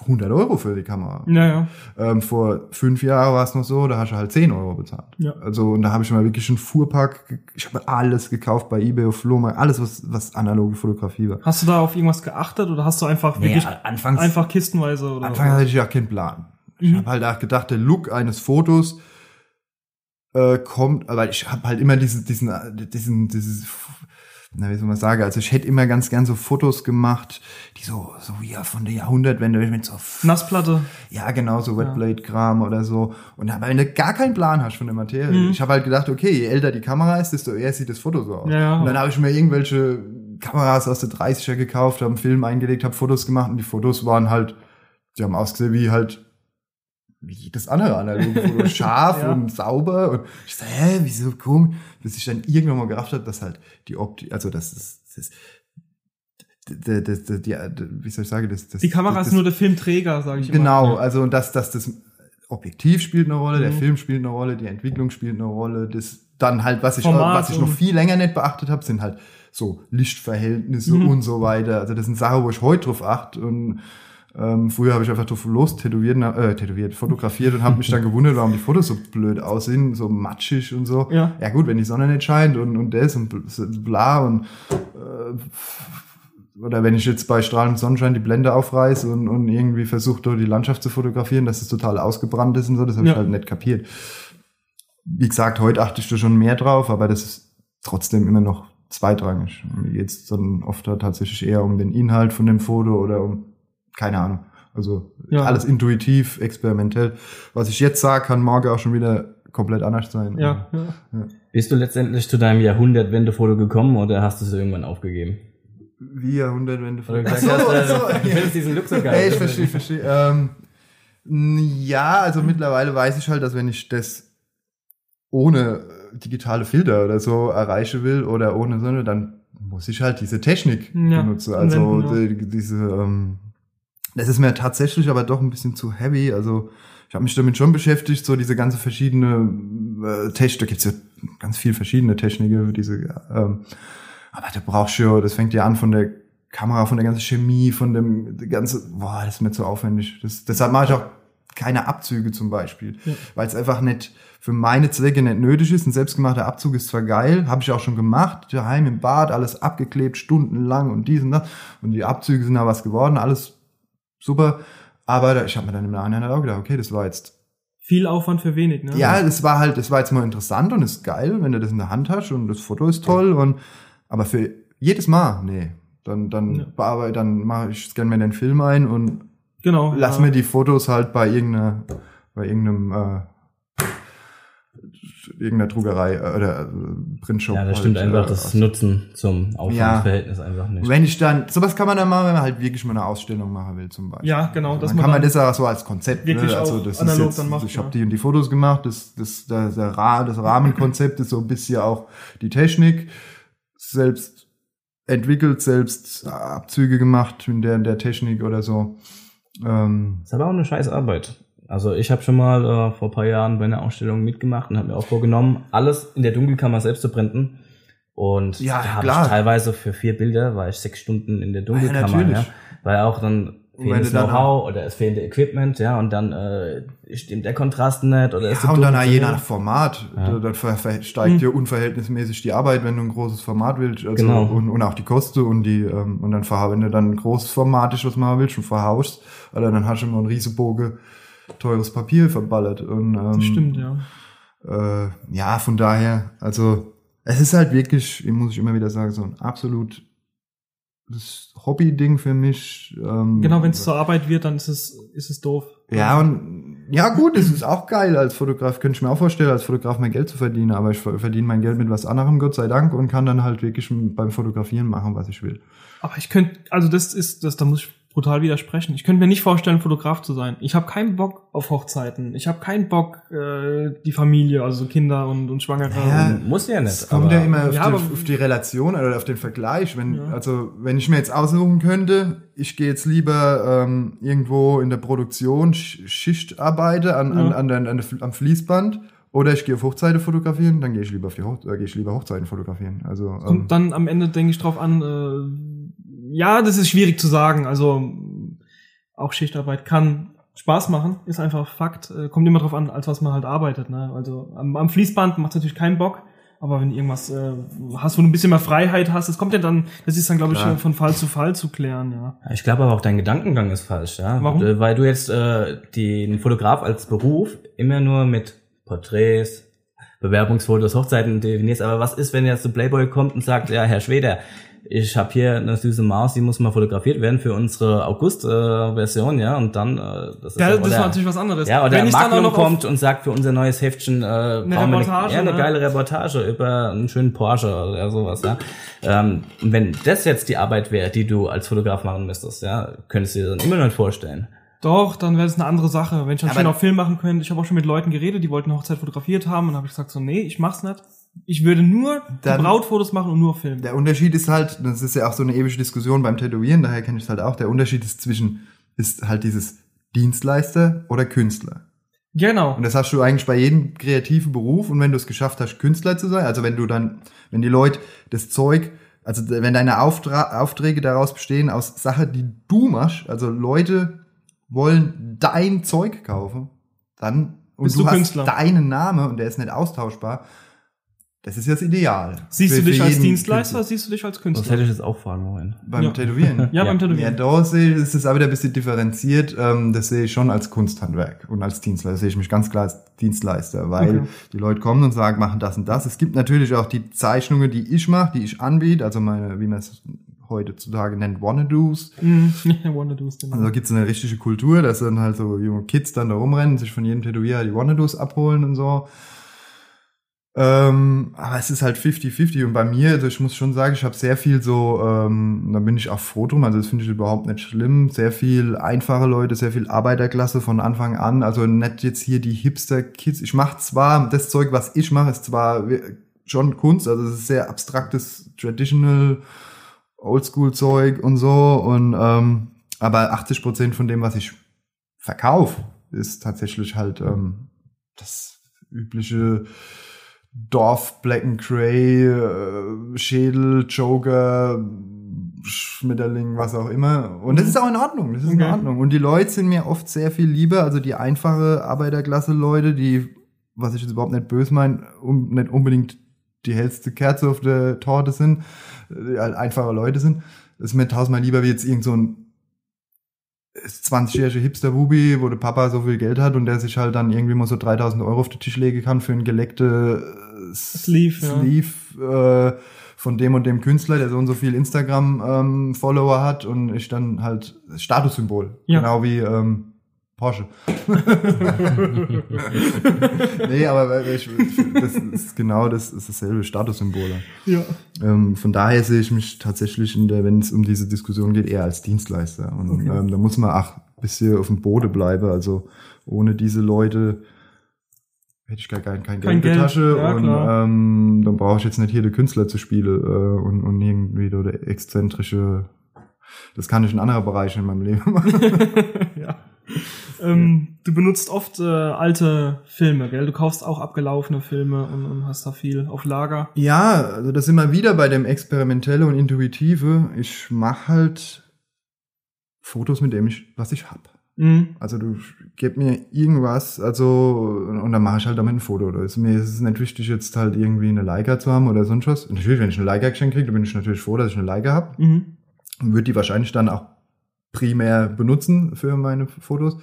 100 Euro für die Kamera. Naja. Ähm, vor fünf Jahren war es noch so, da hast du halt 10 Euro bezahlt. Ja. Also, und da habe ich mal wirklich einen Fuhrpark, ich habe alles gekauft bei eBay, auf Flohmarkt, alles, was, was analoge Fotografie war. Hast du da auf irgendwas geachtet oder hast du einfach wirklich anfangs, einfach kistenweise oder Anfang hatte ich ja keinen Plan. Ich Mhm. habe halt auch gedacht, der Look eines Fotos äh, kommt, aber ich habe halt immer diesen, diesen, diesen, dieses, na, wie soll man sagen, also ich hätte immer ganz gern so Fotos gemacht, die so, so ja von der Jahrhundertwende mit so, Nassplatte? ja genau, so Wetblade-Kram oder so. Und aber wenn du gar keinen Plan hast von der Materie, Mhm. ich habe halt gedacht, okay, je älter die Kamera ist, desto eher sieht das Foto so aus. Ja, ja. Und dann habe ich mir irgendwelche Kameras aus der 30er gekauft, habe einen Film eingelegt, habe Fotos gemacht und die Fotos waren halt, die haben ausgesehen wie halt wie jedes andere analoge Foto, scharf Ja. und sauber. Und ich so, hä, wieso komisch? Bis ich dann irgendwann mal gerafft habe, dass halt die Optik, also das ist, das ist d- d- d- die, wie soll ich sagen, das, das Die Kamera das, ist nur der Filmträger, sage ich immer. Genau, also und dass, dass das Objektiv spielt eine Rolle, der Mhm. Film spielt eine Rolle, die Entwicklung spielt eine Rolle, das dann halt, was ich, Format was ich noch viel länger nicht beachtet habe, sind halt so Lichtverhältnisse Mhm. und so weiter. Also das sind Sachen, wo ich heute drauf achte und ähm, früher habe ich einfach drauf los tätowiert, äh, tätowiert, fotografiert und habe mich dann gewundert, warum die Fotos so blöd aussehen, so matschig und so. Ja. ja gut, wenn die Sonne nicht scheint und, und das und bl- bla und äh, oder wenn ich jetzt bei strahlendem Sonnenschein die Blende aufreiße und, und irgendwie versuche, die Landschaft zu fotografieren, dass es total ausgebrannt ist und so, das habe Ja. ich halt nicht kapiert. Wie gesagt, heute achte ich da schon mehr drauf, aber das ist trotzdem immer noch zweitrangig. Mir geht's dann oft tatsächlich eher um den Inhalt von dem Foto oder um, keine Ahnung. Also Ja. alles intuitiv, experimentell. Was ich jetzt sage, kann morgen auch schon wieder komplett anders sein. Ja, ja. Bist du letztendlich zu deinem Jahrhundertwendefoto gekommen oder hast du es irgendwann aufgegeben? Wie Jahrhundertwende. Oder gesagt so, hast, äh, so, du ja. findest diesen so geil. Ey, ich verstehe, ich verstehe. Ähm, ja, also mittlerweile weiß ich halt, dass wenn ich das ohne äh, digitale Filter oder so erreichen will oder ohne Sonne, dann muss ich halt diese Technik Ja, benutzen. Also anwenden, die, diese, ähm, das ist mir tatsächlich aber doch ein bisschen zu heavy. Also ich habe mich damit schon beschäftigt, so diese ganze verschiedene äh, Technik, da gibt's ja ganz viel verschiedene Techniken für diese ähm, Aber du brauchst schon, das fängt ja an von der Kamera, von der ganzen Chemie, von dem ganze, boah, das ist mir zu aufwendig. Das, deshalb mache ich auch keine Abzüge zum Beispiel, Ja. weil es einfach nicht für meine Zwecke nicht nötig ist. Ein selbstgemachter Abzug ist zwar geil, habe ich auch schon gemacht, daheim im Bad, alles abgeklebt, stundenlang und dies und das. Und die Abzüge sind da was geworden, alles super. Aber ich habe mir dann im Nachhinein halt auch gedacht, okay, das war jetzt Viel Aufwand für wenig, ne? ja, das war halt, das war jetzt mal interessant und ist geil, wenn du das in der Hand hast und das Foto ist toll und aber für jedes Mal, nee, dann dann Ja. bearbeite, dann mache ich scanne mir den Film ein und Genau. lass ja. mir die Fotos halt bei irgendeiner bei irgendeinem äh, irgendeiner Druckerei äh, oder äh, Printshop. Ja, das stimmt halt, einfach das Nutzen zum Aufwandverhältnis einfach nicht. Wenn ich dann, sowas kann man dann machen, wenn man halt wirklich mal eine Ausstellung machen will, zum Beispiel. Ja, genau, dass Dann man kann man dann das auch so als Konzept, wirklich ne? also auch das analog ist jetzt, dann macht, ich habe ja. die und die Fotos gemacht, das, das, das, das Rahmenkonzept ist so ein bisschen auch die Technik, selbst entwickelt, selbst Abzüge gemacht in der, in der Technik oder so. Ähm, ist aber auch eine scheiß Arbeit. Also ich habe schon mal äh, vor ein paar Jahren bei einer Ausstellung mitgemacht und habe mir auch vorgenommen, alles in der Dunkelkammer selbst zu printen. Und Ja, da habe klar. ich teilweise für vier Bilder war ich sechs Stunden in der Dunkelkammer, natürlich. ja, weil auch dann fehlendes dann Know-how oder es fehlende Equipment, ja, und dann äh, stimmt der Kontrast nicht oder ist ja, und dann je nach Format, Ja. da, da ver- ver- steigt dir unverhältnismäßig die Arbeit, wenn du ein großes Format willst, also Genau. und, und auch die Kosten und die ähm, und dann verha- wenn du dann ein großes Format ist, was machen willst und verhaust, oder dann hast du immer einen Riesenbogen teures Papier verballert und ähm, Das stimmt, ja. äh, ja, von daher, also es ist halt wirklich, muss ich immer wieder sagen, so ein absolut das Hobby-Ding für mich. Ähm, Genau, wenn es zur Arbeit wird, dann ist es, ist es doof. ja, und ja gut, es ist auch geil als Fotograf, könnte ich mir auch vorstellen, als Fotograf mein Geld zu verdienen, aber ich ver- verdiene mein Geld mit was anderem, Gott sei Dank, und kann dann halt wirklich beim Fotografieren machen, was ich will. Aber ich könnte, also das ist, das, da muss ich brutal widersprechen. Ich könnte mir nicht vorstellen, Fotograf zu sein. Ich habe keinen Bock auf Hochzeiten. Ich habe keinen Bock, äh, die Familie, also Kinder und, und Schwangere. Ja, und, Muss ja nicht. Es kommt aber ja immer auf, Ja, die, aber- auf die Relation oder auf den Vergleich. Wenn, Ja. Also wenn ich mir jetzt aussuchen könnte, ich gehe jetzt lieber ähm, irgendwo in der Produktion Sch- Schicht arbeite an, an, Ja. an, an der, am Fließband oder ich gehe auf Hochzeiten fotografieren, dann gehe ich lieber auf die Hoch äh, gehe ich lieber Hochzeiten fotografieren. Also ähm, kommt dann am Ende, denke ich, drauf an, äh, ja, das ist schwierig zu sagen. Also auch Schichtarbeit kann Spaß machen, ist einfach Fakt. Äh, kommt immer drauf an, als was man halt arbeitet. Ne? Also am, am Fließband macht natürlich keinen Bock. Aber wenn du irgendwas äh, hast, wo du ein bisschen mehr Freiheit hast, das kommt ja dann, das ist dann, glaube ich, von Fall zu Fall zu klären, ja. Ich glaube aber auch dein Gedankengang ist falsch, ja. Warum? Äh, Weil du jetzt äh, den Fotograf als Beruf immer nur mit Porträts, Bewerbungsfotos, Hochzeiten definierst. Aber was ist, wenn jetzt der Playboy kommt und sagt, ja, Herr Schweder, ich habe hier eine süße Maus, die muss mal fotografiert werden für unsere August-Version, ja, und dann, äh, das ist Ja, ja, das ist natürlich was anderes. Ja, oder wenn ich dann auch Magnum noch kommt und sagt für unser neues Heftchen, äh, wir Reportage, eine, ja, eine ne? geile Reportage über einen schönen Porsche oder sowas, ja. Ähm, wenn das jetzt die Arbeit wäre, die du als Fotograf machen müsstest, ja, könntest du dir dann immer noch nicht vorstellen. Doch, dann wäre es eine andere Sache. Wenn ich dann schön auf Film machen könnte. Ich habe auch schon mit Leuten geredet, die wollten eine Hochzeit fotografiert haben und habe ich gesagt so, nee, ich mach's nicht. Ich würde nur Dann- Brautfotos machen und nur filmen. Der Unterschied ist halt, das ist ja auch so eine ewige Diskussion beim Tätowieren, daher kenne ich es halt auch, der Unterschied ist zwischen, ist halt dieses Dienstleister oder Künstler. Genau. Und das hast du eigentlich bei jedem kreativen Beruf. Und wenn du es geschafft hast, Künstler zu sein, also wenn du dann, wenn die Leute das Zeug, also wenn deine Auftra Aufträge daraus bestehen aus Sachen, die du machst, also Leute wollen dein Zeug kaufen, dann und Bist du, du hast deinen Namen und der ist nicht austauschbar. Das ist ja das Ideal. Siehst Für- du dich als Dienstleister, Künstler. siehst du dich als Das Künstler? hätte ich jetzt auch fragen wollen. Beim Ja. Tätowieren. Ja, Ja. beim Ja, Tätowieren. da sehe ich, ist es auch wieder ein bisschen differenziert. Ähm, das sehe ich schon als Kunsthandwerk und als Dienstleister. sehe ich mich ganz klar als Dienstleister, weil Okay. die Leute kommen und sagen, machen das und das. Es gibt natürlich auch die Zeichnungen, die ich mache, die ich anbiete, also meine, wie man es heutzutage nennt, Wannadoos. Ja, Wonder Do's, genau. Also da gibt's eine richtige Kultur, dass dann halt so junge Kids dann da rumrennen, sich von jedem Tätowierer die Wannadoos abholen und so. Ähm, aber es ist halt 50-50 und bei mir, also ich muss schon sagen, ich habe sehr viel so, ähm, da bin ich auch froh drum, also das finde ich überhaupt nicht schlimm, sehr viel einfache Leute, sehr viel Arbeiterklasse von Anfang an, also nicht jetzt hier die Hipster-Kids. Ich mache zwar, das Zeug, was ich mache, ist zwar schon Kunst, also es ist sehr abstraktes, traditional, Oldschool-Zeug und so und ähm, aber 80 Prozent von dem, was ich verkaufe, ist tatsächlich halt ähm, das übliche Dorf, Black and Grey, äh, Schädel, Joker, Schmetterling, was auch immer. Und das ist auch in Ordnung. Das ist Okay. in Ordnung. Und die Leute sind mir oft sehr viel lieber. Also die einfache Arbeiterklasse-Leute, die, was ich jetzt überhaupt nicht böse meine, um, nicht unbedingt die hellste Kerze auf der Torte sind, äh, halt einfache Leute sind. Das ist mir tausendmal lieber wie jetzt irgend so ein 20-jährige Hipster-Bubi, wo der Papa so viel Geld hat und der sich halt dann irgendwie mal so 3000 Euro auf den Tisch legen kann für ein geleckte äh, Sleeve, ja. Sleeve äh, von dem und dem Künstler, der so und so viel Instagram-Follower hat und ich dann halt Statussymbol. Ja. Genau wie ähm, Porsche. nee, aber ich, das ist genau das ist dasselbe Statussymbol. Ja. Ähm, von daher sehe ich mich tatsächlich, in der, wenn es um diese Diskussion geht, eher als Dienstleister. Und Okay. ähm, da muss man auch ein bisschen auf dem Boden bleiben. Also ohne diese Leute hätte ich gar kein, kein, Kein Geld in der Tasche. ja, und klar. ähm, dann brauche ich jetzt nicht hier den Künstler zu spielen äh, und, und irgendwie so der exzentrische. Das kann ich in anderer Bereiche in meinem Leben machen. ja. Ähm, du benutzt oft äh, alte Filme, gell? Du kaufst auch abgelaufene Filme und, und hast da viel auf Lager. Ja, also das wir wieder bei dem Experimentelle und Intuitive. Ich mache halt Fotos mit dem ich, was ich hab. Mhm. Also du gib mir irgendwas, also und dann mache ich halt damit ein Foto. Oder ist mir ist es nicht wichtig, jetzt halt irgendwie eine Leica zu haben oder sonst was. Natürlich, wenn ich eine Leica geschenkt kriege, dann bin ich natürlich froh, dass ich eine Leica habe. Mhm. Und würde die wahrscheinlich dann auch primär benutzen für meine Fotos.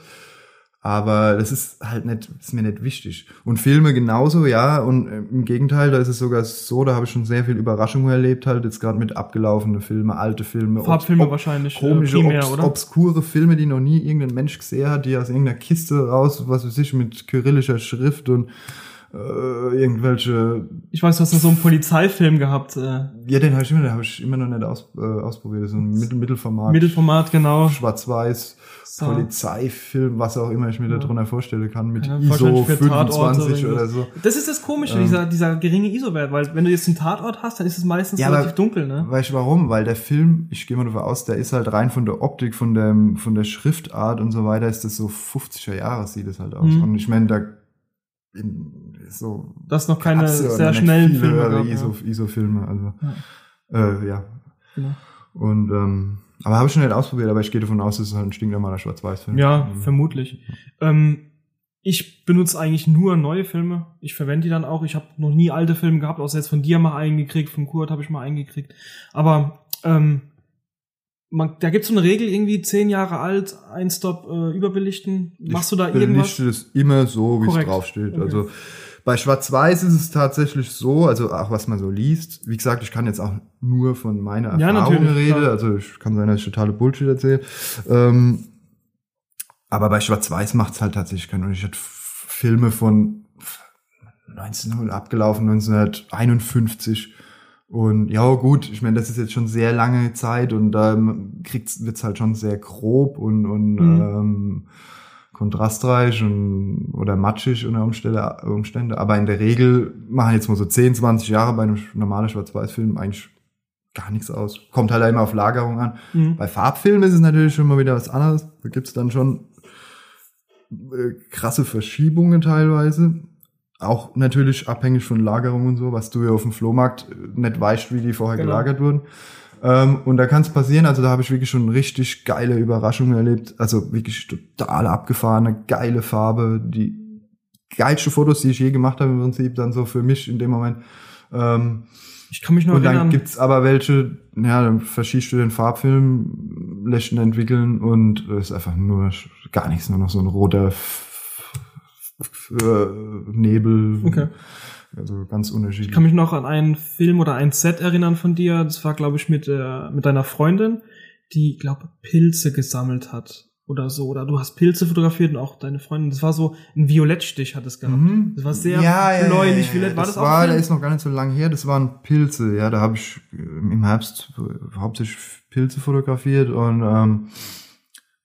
Aber das ist halt nicht, ist mir nicht wichtig. Und Filme genauso, ja. Und äh, im Gegenteil, da ist es sogar so, da habe ich schon sehr viel Überraschungen erlebt, halt jetzt gerade mit abgelaufene Filme, alte Filme, Farbfilme ob- wahrscheinlich. äh, komische, primär, obs oder? obskure Filme, die noch nie irgendein Mensch gesehen hat, die aus irgendeiner Kiste raus, was weiß ich, mit kyrillischer Schrift und äh, irgendwelche. Ich weiß, du hast noch so einen Polizeifilm gehabt. Äh, Ja, den habe ich immer, den habe ich immer noch nicht aus, äh, ausprobiert. So ein Mittel, Mittelformat. Mittelformat, genau. Schwarz-Weiß, So. Polizeifilm, was auch immer ich mir Ja. darunter vorstellen kann, mit Ja, ISO wahrscheinlich für Tatorte 25 oder so. Das ist das Komische, Ähm. dieser, dieser geringe ISO-Wert, weil wenn du jetzt einen Tatort hast, dann ist es meistens Ja, relativ aber- dunkel, ne? Weißt du warum? Weil der Film, ich gehe mal davon aus, der ist halt rein von der Optik, von der, von der Schriftart und so weiter, ist das so 50er Jahre sieht es halt aus. Mhm. Und ich meine, da in, so Das noch keine ja sehr schnellen viele Filme gab, ja. ISO, ISO-Filme, also Äh, ja. Genau. Und ähm, aber habe ich schon nicht ausprobiert, aber ich gehe davon aus, dass es halt ein stinknormaler Schwarz-Weiß-Film. Ja, Mhm. vermutlich. Ähm, ich benutze eigentlich nur neue Filme. Ich verwende die dann auch. Ich habe noch nie alte Filme gehabt, außer jetzt von dir mal eingekriegt, von Kurt habe ich mal eingekriegt. Aber ähm, man, da gibt's so eine Regel, irgendwie zehn Jahre alt, ein Stop äh, überbelichten. Machst du da ich irgendwas? belichte das immer so, wie es draufsteht. Okay. Also bei Schwarz-Weiß ist es tatsächlich so, also auch was man so liest. Wie gesagt, ich kann jetzt auch nur von meiner Ja, Erfahrung reden. klar. Also ich kann sein, dass ich totale Bullshit erzähle. Ähm, aber bei Schwarz-Weiß macht es halt tatsächlich keinen Unterschied. Ich Filme von 1900 abgelaufen, 1951. Und ja, gut, ich meine, das ist jetzt schon sehr lange Zeit und da kriegt's, wird's halt schon sehr grob und, und Mhm. ähm, kontrastreich und oder matschig unter Umstände, Umstände. Aber in der Regel machen jetzt mal so 10, 20 Jahre bei einem normalen Schwarz-Weiß-Film eigentlich gar nichts aus. Kommt halt immer auf Lagerung an. Mhm. Bei Farbfilmen ist es natürlich schon mal wieder was anderes. Da gibt's dann schon äh, krasse Verschiebungen teilweise. Auch natürlich abhängig von Lagerung und so, was du ja auf dem Flohmarkt äh, nicht weißt, wie die vorher Genau. gelagert wurden. Ähm, und da kann es passieren, also da habe ich wirklich schon richtig geile Überraschungen erlebt. Also wirklich total abgefahrene, geile Farbe, die geilste Fotos, die ich je gemacht habe im Prinzip, dann so für mich in dem Moment. Ähm, Ich kann mich nur und dann erinnern. gibt's aber welche, ja, dann verschießt du den Farbfilm, lässt ihn entwickeln und es ist einfach nur gar nichts, nur noch so ein roter F- F- äh, Nebel. Okay. Also ganz unterschiedlich. Ich kann mich noch an einen Film oder ein Set erinnern von dir. Das war, glaube ich, mit, äh, mit deiner Freundin, die, glaube Pilze gesammelt hat oder so. Oder du hast Pilze fotografiert und auch deine Freundin. Das war so ein Violettstich hat es gehabt. Mhm. Das war sehr ja, ja, bläulich, ja, violett. War das das, auch war, der ist noch gar nicht so lange her. Das waren Pilze. Ja, da habe ich äh, im Herbst äh, hauptsächlich Pilze fotografiert und ähm,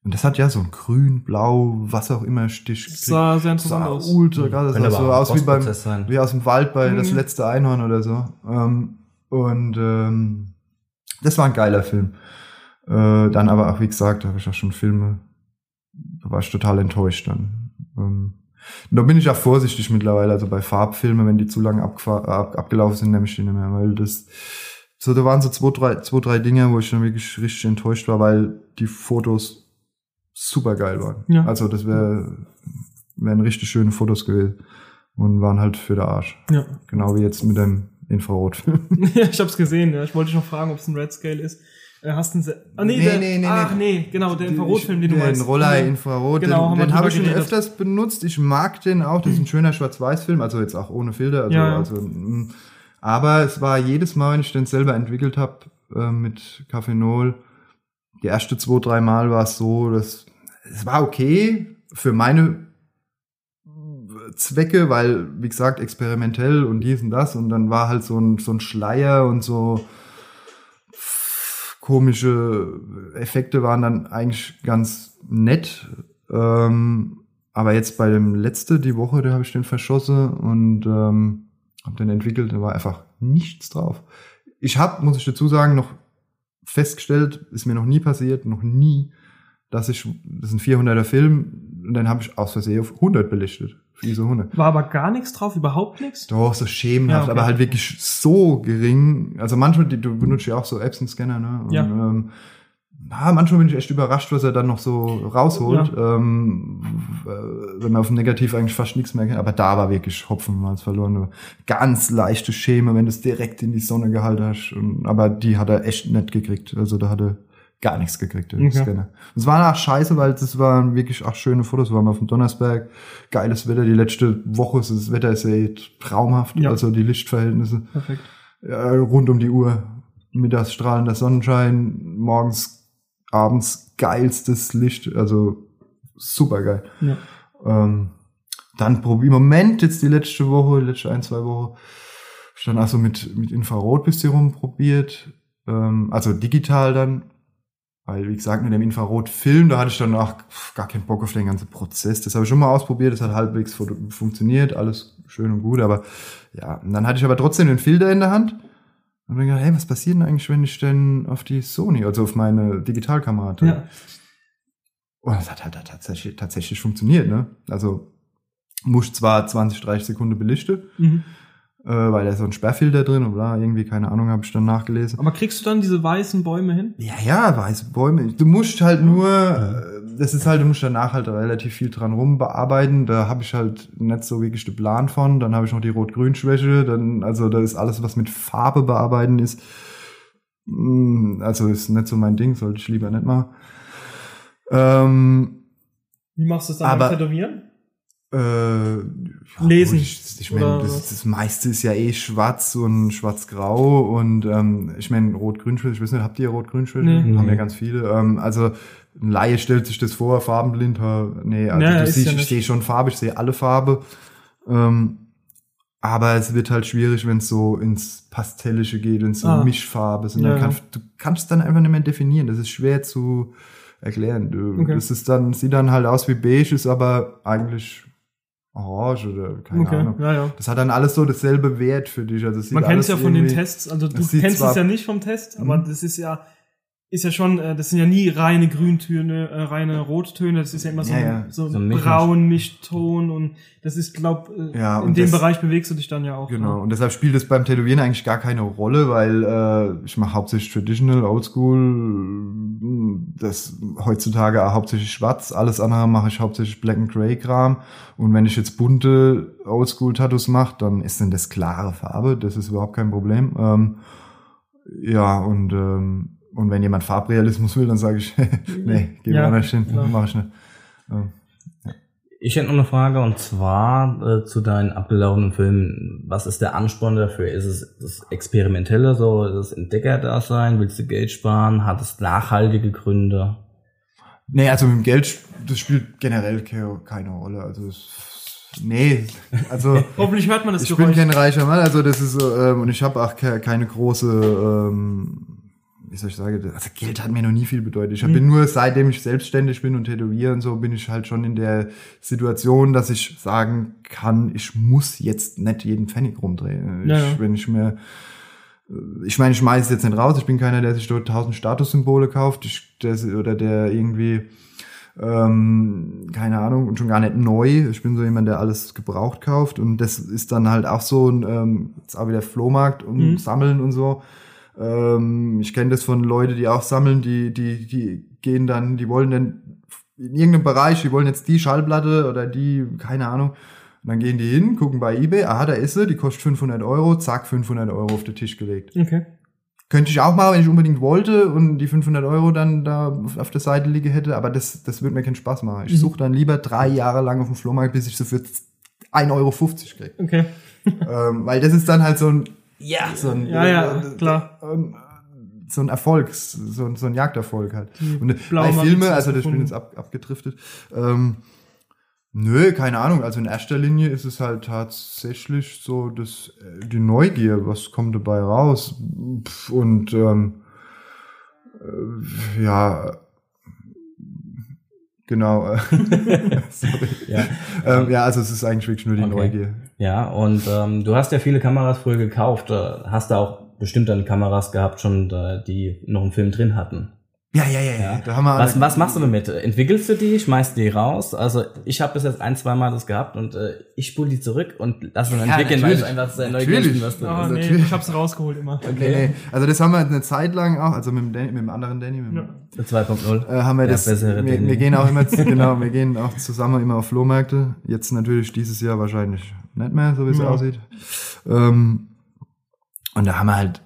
und das hat ja so ein grün, blau, was auch immer Stich. Das sah sehr interessant sah aus. ultra geil. Das sah so aus wie beim sein. wie aus dem Wald bei Mhm. das letzte Einhorn oder so. Ähm, und ähm, das war ein geiler Film. Äh, dann aber auch, wie gesagt, da habe ich auch schon Filme, da war ich total enttäuscht dann. Ähm, Da bin ich auch vorsichtig mittlerweile, also bei Farbfilmen, wenn die zu lange ab, abgelaufen sind, nehme ich die nicht mehr, weil das, so, da waren so zwei, drei, zwei, drei Dinge, wo ich dann wirklich richtig enttäuscht war, weil die Fotos super geil waren. Ja. Also das wäre, wären richtig schöne Fotos gewesen und waren halt für den Arsch. Ja. Genau wie jetzt mit dem Infrarotfilm. ja, ich hab's gesehen, ja. Ich wollte dich noch fragen, ob es ein Red Scale ist. Äh, hast du einen ah, nee, Nee, der, nee, nee, ach, nee. genau, der Infrarotfilm, den du den meinst. Roller Ja. Infrarot, Genau, den, den habe ich schon geredet. öfters benutzt. Ich mag den auch. Das ist ein schöner Schwarz-Weiß-Film, also jetzt auch ohne Filter. Also, Ja, also, mm. aber es war jedes Mal, wenn ich den selber entwickelt habe äh, mit Cafenol, die erste zwei, drei Mal war es so, dass es war okay für meine Zwecke, weil, wie gesagt, experimentell und dies und das und dann war halt so ein, so ein Schleier und so komische Effekte waren dann eigentlich ganz nett. Ähm, aber jetzt bei dem letzte, die Woche, da habe ich den verschossen und ähm, habe den entwickelt, da war einfach nichts drauf. Ich habe, muss ich dazu sagen, noch festgestellt, ist mir noch nie passiert, noch nie, dass ich, das ist ein 400er Film, und dann habe ich aus Versehen auf 100 belichtet. Für ISO 100. War aber gar nichts drauf, überhaupt nichts. Doch, so schemenhaft, Ja, okay. aber halt wirklich so gering. Also manchmal, die, du benutzt ja auch so Epson-Scanner, ne? Und, Ja. Ähm, ah, manchmal bin ich echt überrascht, was er dann noch so rausholt. Ähm, äh, wenn man auf dem Negativ eigentlich fast nichts mehr kennt. Aber da war wirklich Hopfen mal verloren. Ganz leichte Schäme, wenn du es direkt in die Sonne gehalten hast. Und, aber die hat er echt nicht gekriegt. Also da hat er gar nichts gekriegt, der Okay. Scanner. Es war auch scheiße, weil das waren wirklich auch schöne Fotos. Wir waren auf dem Donnersberg, geiles Wetter. Die letzte Woche ist das Wetter ist ja eh traumhaft. Ja. Also die Lichtverhältnisse Perfekt. ja, rund um die Uhr. Mittags strahlender Sonnenschein, morgens, abends geilstes Licht. Also super geil. Ja. Ähm, dann probier im Moment jetzt die letzte Woche, die letzte ein, zwei Wochen, hab ich dann also mit, mit Infrarot bisschen rumprobiert. Ähm, also digital dann. Weil, wie gesagt, mit dem Infrarotfilm, da hatte ich dann auch pf, gar keinen Bock auf den ganzen Prozess. Das habe ich schon mal ausprobiert, das hat halbwegs fu- funktioniert, alles schön und gut, aber ja, und dann hatte ich aber trotzdem den Filter in der Hand und bin gedacht, hey, was passiert denn eigentlich, wenn ich denn auf die Sony, also auf meine Digitalkamera drücke? Ja. Und das hat halt tatsächlich, tatsächlich funktioniert, ne? Also muss zwar 20, 30 Sekunden belichten, Mhm. äh, weil da ist so ein Sperrfilter drin oder irgendwie, keine Ahnung, habe ich dann nachgelesen. Aber kriegst du dann diese weißen Bäume hin? Ja, ja, weiße Bäume. Du musst halt nur, äh, das ist halt, du musst danach halt relativ viel dran rumbearbeiten. Da habe ich halt nicht so wirklich den Plan von. Dann habe ich noch die Rot-Grün-Schwäche. Dann, also da ist alles, was mit Farbe bearbeiten ist. mm, Also ist nicht so mein Ding, sollte ich lieber nicht machen. Ähm, Wie machst du es dann Aber- beim Tätowieren? Äh, ja, Lesen. Ich, ich meine, das, das meiste ist ja eh schwarz und schwarz-grau und ähm, ich meine, rot-grün-Schwäche, ich weiß nicht, habt ihr rot-grün-Schwäche? Nee. Haben ja Nee. ganz viele. Ähm, also ein Laie stellt sich das vor, farbenblind, nee, also Ja, du siehst, ja ich sehe schon Farbe, ich sehe alle Farbe. Ähm, aber es wird halt schwierig, wenn es so ins Pastellische geht, wenn es so Ah. Mischfarbe ist. Und Ja, dann ja. kannst, du kannst es dann einfach nicht mehr definieren. Das ist schwer zu erklären. Du, Okay. Das ist dann, sieht dann halt aus wie beige, ist aber eigentlich orange oder keine okay, Ahnung. ja, ja. Das hat dann alles so dasselbe Wert für dich. Also Man kennt es ja von den Tests, also du kennst es ja nicht vom Test, aber Mhm. das ist ja ist ja schon, äh, das sind ja nie reine Grüntöne, äh, reine Rottöne, das ist ja immer so, Ja, ein, ja. so So ein ein Mischmasch. braun Mischton und das ist, glaub, äh, Ja, in dem das- Bereich bewegst du dich dann ja auch. Genau, und deshalb spielt es beim Tätowieren eigentlich gar keine Rolle, weil äh, ich mache hauptsächlich Traditional, Oldschool, das heutzutage hauptsächlich schwarz, alles andere mache ich hauptsächlich Black and Grey Kram und wenn ich jetzt bunte Oldschool-Tattoos mache, dann ist denn das klare Farbe, das ist überhaupt kein Problem. Ähm, ja, und ähm, und wenn jemand Farbrealismus will, dann sage ich, nee, geh Ja, mal nicht hin, klar. mach ich nicht. Ähm, Ich hätte noch eine Frage und zwar äh, zu deinen abgelaufenen Filmen. Was ist der Ansporn dafür? Ist es das Experimentelle, so das Entdeckerdasein? Willst du Geld sparen? Hat es nachhaltige Gründe? Nee, also mit dem Geld, das spielt generell ke- keine Rolle. Also es, nee, also Hoffentlich hört man das ich bin Geräusch. kein reicher Mann, also das ist ähm, und ich habe auch ke keine große, ähm, wie soll ich sagen, also Geld hat mir noch nie viel bedeutet. Ich Mhm. bin nur, seitdem ich selbstständig bin und tätowiere und so, bin ich halt schon in der Situation, dass ich sagen kann, ich muss jetzt nicht jeden Pfennig rumdrehen. Ja, ich. Wenn ich mir ich meine, ich schmeiße es jetzt nicht raus. Ich bin keiner, der sich dort tausend Statussymbole kauft ich, der, oder der irgendwie ähm, keine Ahnung, und schon gar nicht neu. Ich bin so jemand, der alles gebraucht kauft und das ist dann halt auch so ein, ähm, jetzt auch wieder Flohmarkt und Mhm. Sammeln und so. Ähm, ich kenne das von Leuten, die auch sammeln, die, die, die gehen dann, die wollen dann in irgendeinem Bereich, die wollen jetzt die Schallplatte oder die, keine Ahnung. Und dann gehen die hin, gucken bei eBay, aha, da ist sie, die kostet 500 Euro, zack, 500 Euro auf den Tisch gelegt. Okay. Könnte ich auch machen, wenn ich unbedingt wollte und die 500 Euro dann da auf der Seite liegen hätte, aber das, das würde mir keinen Spaß machen. Ich suche dann lieber drei Jahre lang auf dem Flohmarkt, bis ich so für 1,50 Euro kriege. Okay. ähm, weil das ist dann halt so ein, Ja. so ein, Ja, ja, klar. ähm, so ein Erfolg, so, ein- so ein Jagderfolg halt. Und bei blaue Filme, also das, bin jetzt ab, abgedriftet, ähm, nö, keine Ahnung, also in erster Linie ist es halt tatsächlich so, dass äh, die Neugier, was kommt dabei raus und ähm, äh, ja, genau, äh, sorry. Ja. Ähm, ja, also es ist eigentlich wirklich nur die Okay. Neugier. Ja, und ähm, du hast ja viele Kameras früher gekauft. Äh, hast da auch bestimmt dann Kameras gehabt schon, äh, die noch einen Film drin hatten. Ja, ja, ja, ja. Da haben wir Was, was machst du damit? Entwickelst du die, schmeißt die raus? Also ich habe bis jetzt ein, zwei Mal das gehabt und äh, ich spule die zurück und lasse dann Ja, entwickeln, weil ich natürlich. einfach sehr Natürlich. neugierig bin, was du Ah, Also nee, natürlich. ich hab's rausgeholt immer. Nee, nee. Also das haben wir eine Zeit lang auch, also mit dem, Danny, mit dem anderen Danny, mit dem, Ja. 2.0. äh, haben wir Der das, bessere wir, Danny. wir gehen auch immer, zu- genau, wir gehen auch zusammen immer auf Flohmärkte. Jetzt natürlich dieses Jahr wahrscheinlich nicht mehr, so wie es Ja. aussieht. Ähm, und da haben wir halt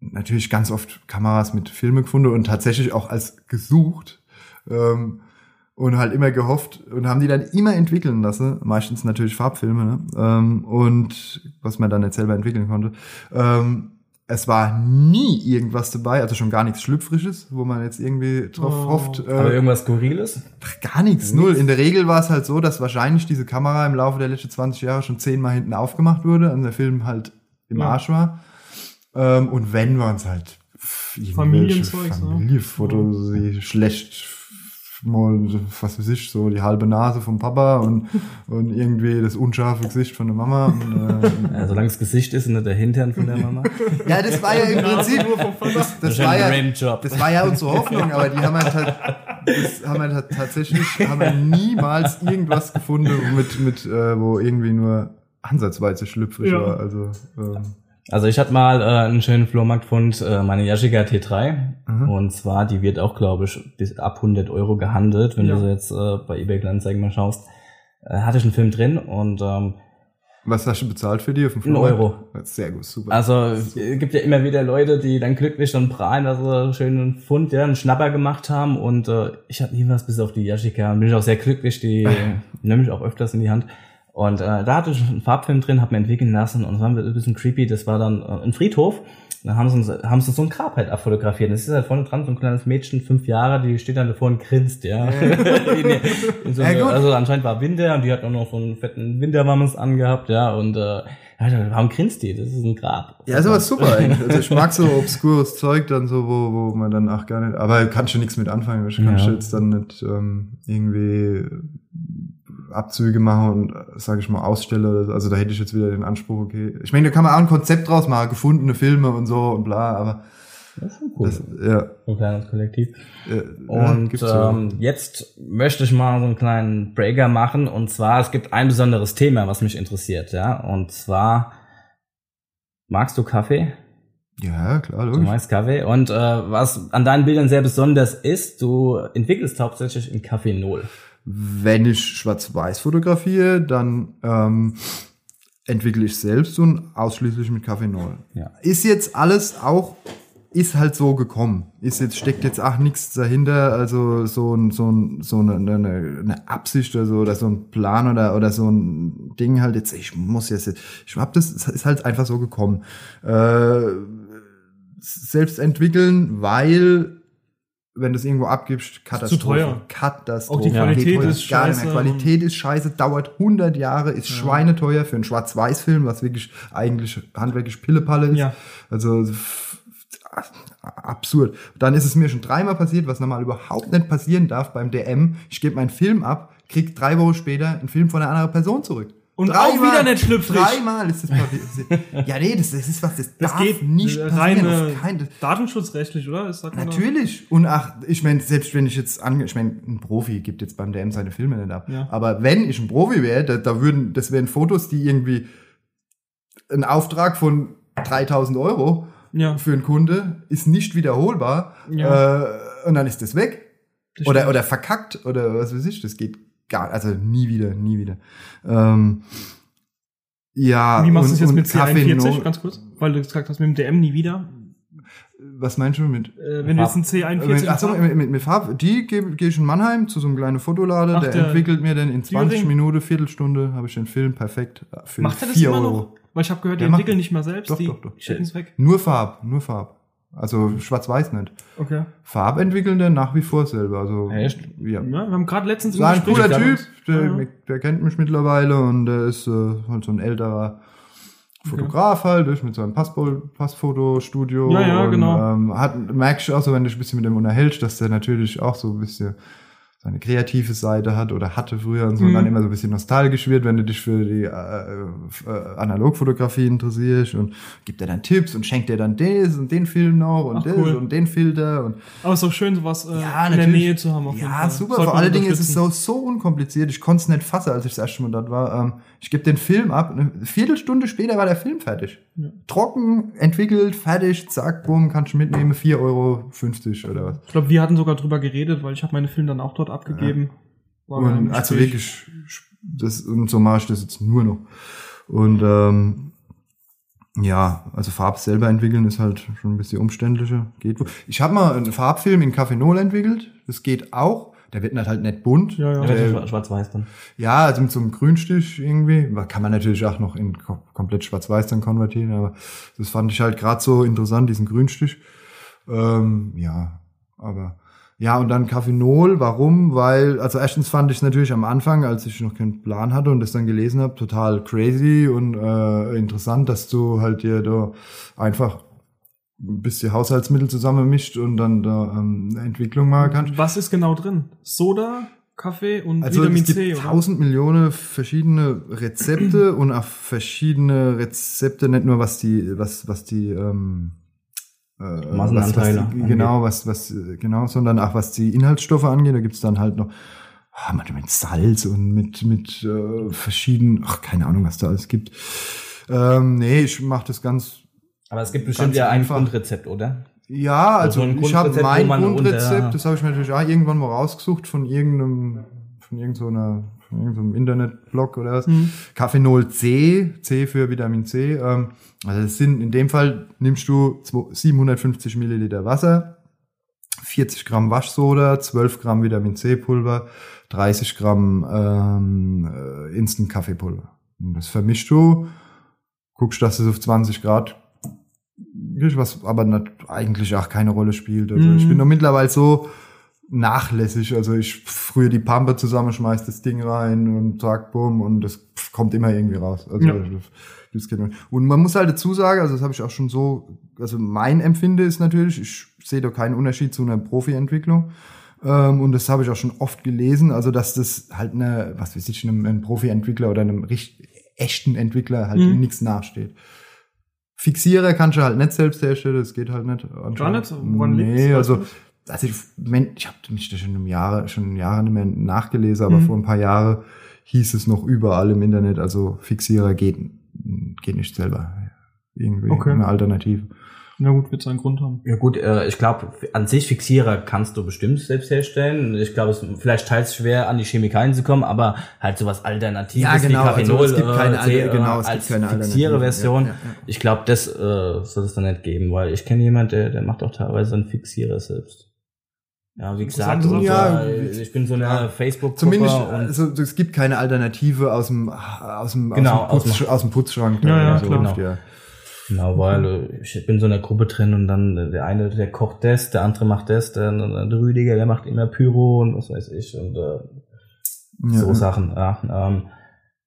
natürlich ganz oft Kameras mit Filme gefunden und tatsächlich auch als gesucht. Ähm, und halt immer gehofft und haben die dann immer entwickeln lassen, meistens natürlich Farbfilme, ne? ähm, und was man dann nicht selber entwickeln konnte. Ähm, es war nie irgendwas dabei, also schon gar nichts Schlüpfrisches, wo man jetzt irgendwie drauf Oh. hofft. Aber Äh, irgendwas Skurriles? gar nichts, null. In der Regel war es halt so, dass wahrscheinlich diese Kamera im Laufe der letzten 20 Jahre schon zehnmal hinten aufgemacht wurde und der Film halt im Ja. Arsch war. Ähm, und wenn waren es halt irgendwelche Familienzeugs, ne? Familienfotos, die schlecht mal, was weiß ich, so die halbe Nase vom Papa und, und irgendwie das unscharfe Gesicht von der Mama. Und, äh, Ja, solange das Gesicht ist und nicht der Hintern von der Mama. ja, das war ja im Prinzip, das, das war ja, das war ja unsere Hoffnung, aber die haben halt, halt das haben halt tatsächlich, haben wir niemals irgendwas gefunden, mit, mit, äh, wo irgendwie nur ansatzweise schlüpfrig Ja. war. Also, ähm, Also ich hatte mal äh, einen schönen Flohmarktfund, äh, meine Yashica T3. Mhm. Und zwar, die wird auch, glaube ich, bis ab 100 Euro gehandelt, wenn Ja. du sie jetzt äh, bei eBay Kleinanzeigen mal schaust. Äh, hatte ich einen Film drin und ähm, was hast du bezahlt für die auf dem Ein Flohmarkt? Euro. Sehr gut, super. also es gibt ja immer wieder Leute, die dann glücklich dann prahlen, dass sie einen schönen Fund, ja, einen Schnapper gemacht haben. Und äh, ich hatte nie was bis auf die Yashica und bin ich auch sehr glücklich, die nehme ich auch öfters in die Hand. Und äh, da hatte ich einen Farbfilm drin, habe mir entwickeln lassen und es war ein bisschen creepy. Das war dann äh, ein Friedhof. Da haben sie, uns, haben sie so ein Grab halt abfotografiert. Das ist halt vorne dran so ein kleines Mädchen, fünf Jahre, die steht dann davor und grinst, ja. so eine, also anscheinend war Winter und die hat auch noch so einen fetten Winterwammens angehabt, ja. Und äh, warum grinst die? Das ist ein Grab. ja, ist aber super eigentlich. Also ich mag so obskures Zeug dann so, wo, wo man dann auch gar nicht, aber kannst du nichts mit anfangen. Ich kann Ja. jetzt dann nicht ähm, irgendwie Abzüge machen und, sage ich mal, ausstelle. Also da hätte ich jetzt wieder den Anspruch, okay. Ich meine, da kann man auch ein Konzept draus machen, gefundene Filme und so und bla, aber Das ist schon cool. das, ja. so ein kleines Kollektiv. äh, Und ja, ja. ähm, jetzt möchte ich mal so einen kleinen Breaker machen. Und zwar, es gibt ein besonderes Thema, was mich interessiert, ja. Und zwar, magst du Kaffee? ja, klar, Du logisch. magst Kaffee. Und äh, was an deinen Bildern sehr besonders ist, du entwickelst hauptsächlich in Kaffee Null. Wenn ich schwarz-weiß fotografiere, dann ähm, entwickle ich selbst und ausschließlich mit Kaffee Null. Ja. Ist jetzt alles auch, ist halt so gekommen. Ist jetzt, steckt jetzt auch nichts dahinter, also so ein, so ein, so eine, eine, eine Absicht oder so, oder so ein Plan oder, oder so ein Ding halt jetzt, ich muss jetzt, ich hab das, ist halt einfach so gekommen. Äh, selbst entwickeln, weil wenn du es irgendwo abgibst, Katastrophe. teuer. Katastrophe. Auch die Qualität heute ist gar nicht scheiße mehr. Qualität ist scheiße, dauert 100 Jahre, ist schweineteuer für einen Schwarz-Weiß-Film, was wirklich eigentlich handwerklich Pillepalle ist. Ja. Also absurd. Dann ist es mir schon dreimal passiert, was normal überhaupt nicht passieren darf beim DM. Ich gebe meinen Film ab, krieg drei Wochen später einen Film von einer anderen Person zurück. Und auch wieder nicht schlüpfrig. Dreimal ist das passiert. ja, nee, das, das ist was, das, Das darf geht nicht äh, passieren. rein auf keinen- datenschutzrechtlich, oder? Man doch. Natürlich. Und ach, ich meine, selbst wenn ich jetzt ange, ich meine, ein Profi gibt jetzt beim DM seine Filme nicht ab. Ja. Aber wenn ich ein Profi wäre, da, da würden, das wären Fotos, die irgendwie ein Auftrag von 3000 Euro Ja. für einen Kunde ist nicht wiederholbar. Ja. Äh, und dann ist das weg. Das Oder, oder verkackt oder was weiß ich. Das geht gar, also nie wieder, nie wieder. Ähm, ja. Wie machst du es jetzt mit Kaffee C41, No- ganz kurz? Weil du gesagt hast, mit dem DM nie wieder. Was meinst du mit? Äh, wenn du jetzt ein C41 Mit, ach so, hast, mit, mit, mit Farbe, die gehe geh ich in Mannheim zu so einem kleinen Fotolader, der, der entwickelt mir dann in 20 Thüring? Minuten, Viertelstunde, habe ich den Film perfekt äh, für macht er das 4 immer Euro. noch? Weil ich habe gehört, die entwickeln nicht mehr selbst, Doch, die doch, doch. schicken es weg. Nur Farb, nur Farb. Also schwarz-weiß nicht. Okay. Farb entwickeln der nach wie vor selber. Also, Echt? Ja. Ja, wir haben gerade letztens Ist ein cooler. Typ, der, Ja, der kennt mich mittlerweile und der ist äh, halt so ein älterer Fotograf halt, ist mit seinem Passfotostudio. Ja, ja, und, genau. Ähm, hat, merkst du auch so, wenn du dich ein bisschen mit dem unterhältst, dass der natürlich auch so ein bisschen seine kreative Seite hat oder hatte früher und so und Mhm. dann immer so ein bisschen nostalgisch wird, wenn du dich für die äh, äh, Analogfotografie interessierst und gibt dir dann Tipps und schenkt dir dann das und den Film noch und Ach, das cool. und den Filter und Aber es ist auch schön, sowas äh, ja, in der. Nähe zu haben. Ja, super. Sollte Vor allen Dingen ist es so, so unkompliziert. Ich konnte es nicht fassen, als ich das erste Mal dort war. Ähm, ich gebe den Film ab. Eine Viertelstunde später war der Film fertig. Ja. Trocken, entwickelt, fertig, zack, bumm, kannst du mitnehmen, 4,50 Euro oder was. Ich glaube, wir hatten sogar drüber geredet, weil ich habe meine Filme dann auch dort abgegeben. War beim Und also wirklich, das, und so mache ich das jetzt nur noch. Und ähm, ja, also Farb selber entwickeln ist halt schon ein bisschen umständlicher. Geht wohl. Ich habe mal einen Farbfilm in Cafenol entwickelt. Das geht auch. Der wird halt nicht bunt. Ja, ja. Ja, Der, schwa- Schwarz-Weiß dann. Ja, also mit so einem Grünstich irgendwie. Kann man natürlich auch noch in ko- komplett schwarz-weiß dann konvertieren, aber das fand ich halt gerade so interessant, diesen Grünstich. Ähm, ja, aber ja, und dann Kaffeenol, warum? Weil, also erstens fand ich es natürlich am Anfang, als ich noch keinen Plan hatte und das dann gelesen habe, total crazy und äh, interessant, dass du halt dir da einfach ein bisschen Haushaltsmittel zusammenmischt und dann da ähm, eine Entwicklung machen kannst. Was ist genau drin? Soda, Kaffee und Also Vitamin es gibt C, oder? tausend Millionen verschiedene Rezepte und auch verschiedene Rezepte, nicht nur was die, was, was die, ähm, äh, Massenanteile was, was die, genau, was, was, genau, sondern auch was die Inhaltsstoffe angeht. Da gibt's dann halt noch ah, manchmal mit Salz und mit, mit äh, verschiedenen, ach, keine Ahnung, was da alles gibt. Ähm, nee, ich mache das ganz Aber es gibt bestimmt ja ein. Grundrezept, oder? ja, also, Also ich habe mein Grundrezept, unter- das habe ich mir natürlich auch irgendwann mal rausgesucht von irgendeinem, von irgendeiner, von irgendeinem Internetblog oder was. Mhm. Kaffeenol C, C für Vitamin C. Ähm, also das sind, in dem Fall nimmst du zwei- 750 Milliliter Wasser, 40 Gramm Waschsoda, 12 Gramm Vitamin C Pulver, 30 Gramm ähm, äh, Instant Kaffeepulver. Und das vermischst du, guckst, dass es auf 20 Grad was aber nat- eigentlich auch keine Rolle spielt. Also Mhm. ich bin doch mittlerweile so nachlässig. Also ich früher die Pampe zusammen, schmeiß das Ding rein und zack, bumm, und das kommt immer irgendwie raus. Also Ja. das, das. Und man muss halt dazu sagen, also das habe ich auch schon so, also mein Empfinde ist natürlich, ich sehe da keinen Unterschied zu einer Profi-Entwicklung. Ähm, und das habe ich auch schon oft gelesen, also dass das halt eine, was weiß ich, einem, einem Profi-Entwickler oder einem richtig echten Entwickler halt Mhm. nichts nachsteht. Fixierer kannst du halt nicht selbst herstellen, das geht halt nicht. Gar nicht? Woran? Nee, also, du? Also ich, habe mich da schon im Jahre, schon Jahre nicht mehr nachgelesen, aber Mhm. vor ein paar Jahren hieß es noch überall im Internet, also Fixierer geht, geht nicht selber. Irgendwie Okay. eine Alternative. Na gut, wird seinen Grund haben. Ja gut, äh, ich glaube, an sich Fixierer kannst du bestimmt selbst herstellen. Ich glaube, es ist vielleicht teils schwer, an die Chemikalien zu kommen, aber halt sowas Alternatives Ja, genau, wie also Kaffeenol es gibt keine äh, Alter- C, genau, es gibt als keine Alternative. Fixierer-Version. Ja, ja, ja. Ich glaube, das äh, soll es dann nicht geben, weil ich kenne jemand, der, der macht auch teilweise einen Fixierer selbst. Ja, wie gesagt, und, Sache. äh, ich bin so eine Ja. Facebook-Gruppe Zumindest, also es gibt keine Alternative aus dem, aus dem, Genau, aus dem, Putz, aus dem Putzschrank. Ja, ja, so klar. ja. Genau, weil äh, ich bin so in einer Gruppe drin und dann äh, der eine, der kocht das, der andere macht das, der, der Rüdiger, der macht immer Pyro und was weiß ich und äh, Ja, so ja. Sachen. Ja. Ähm,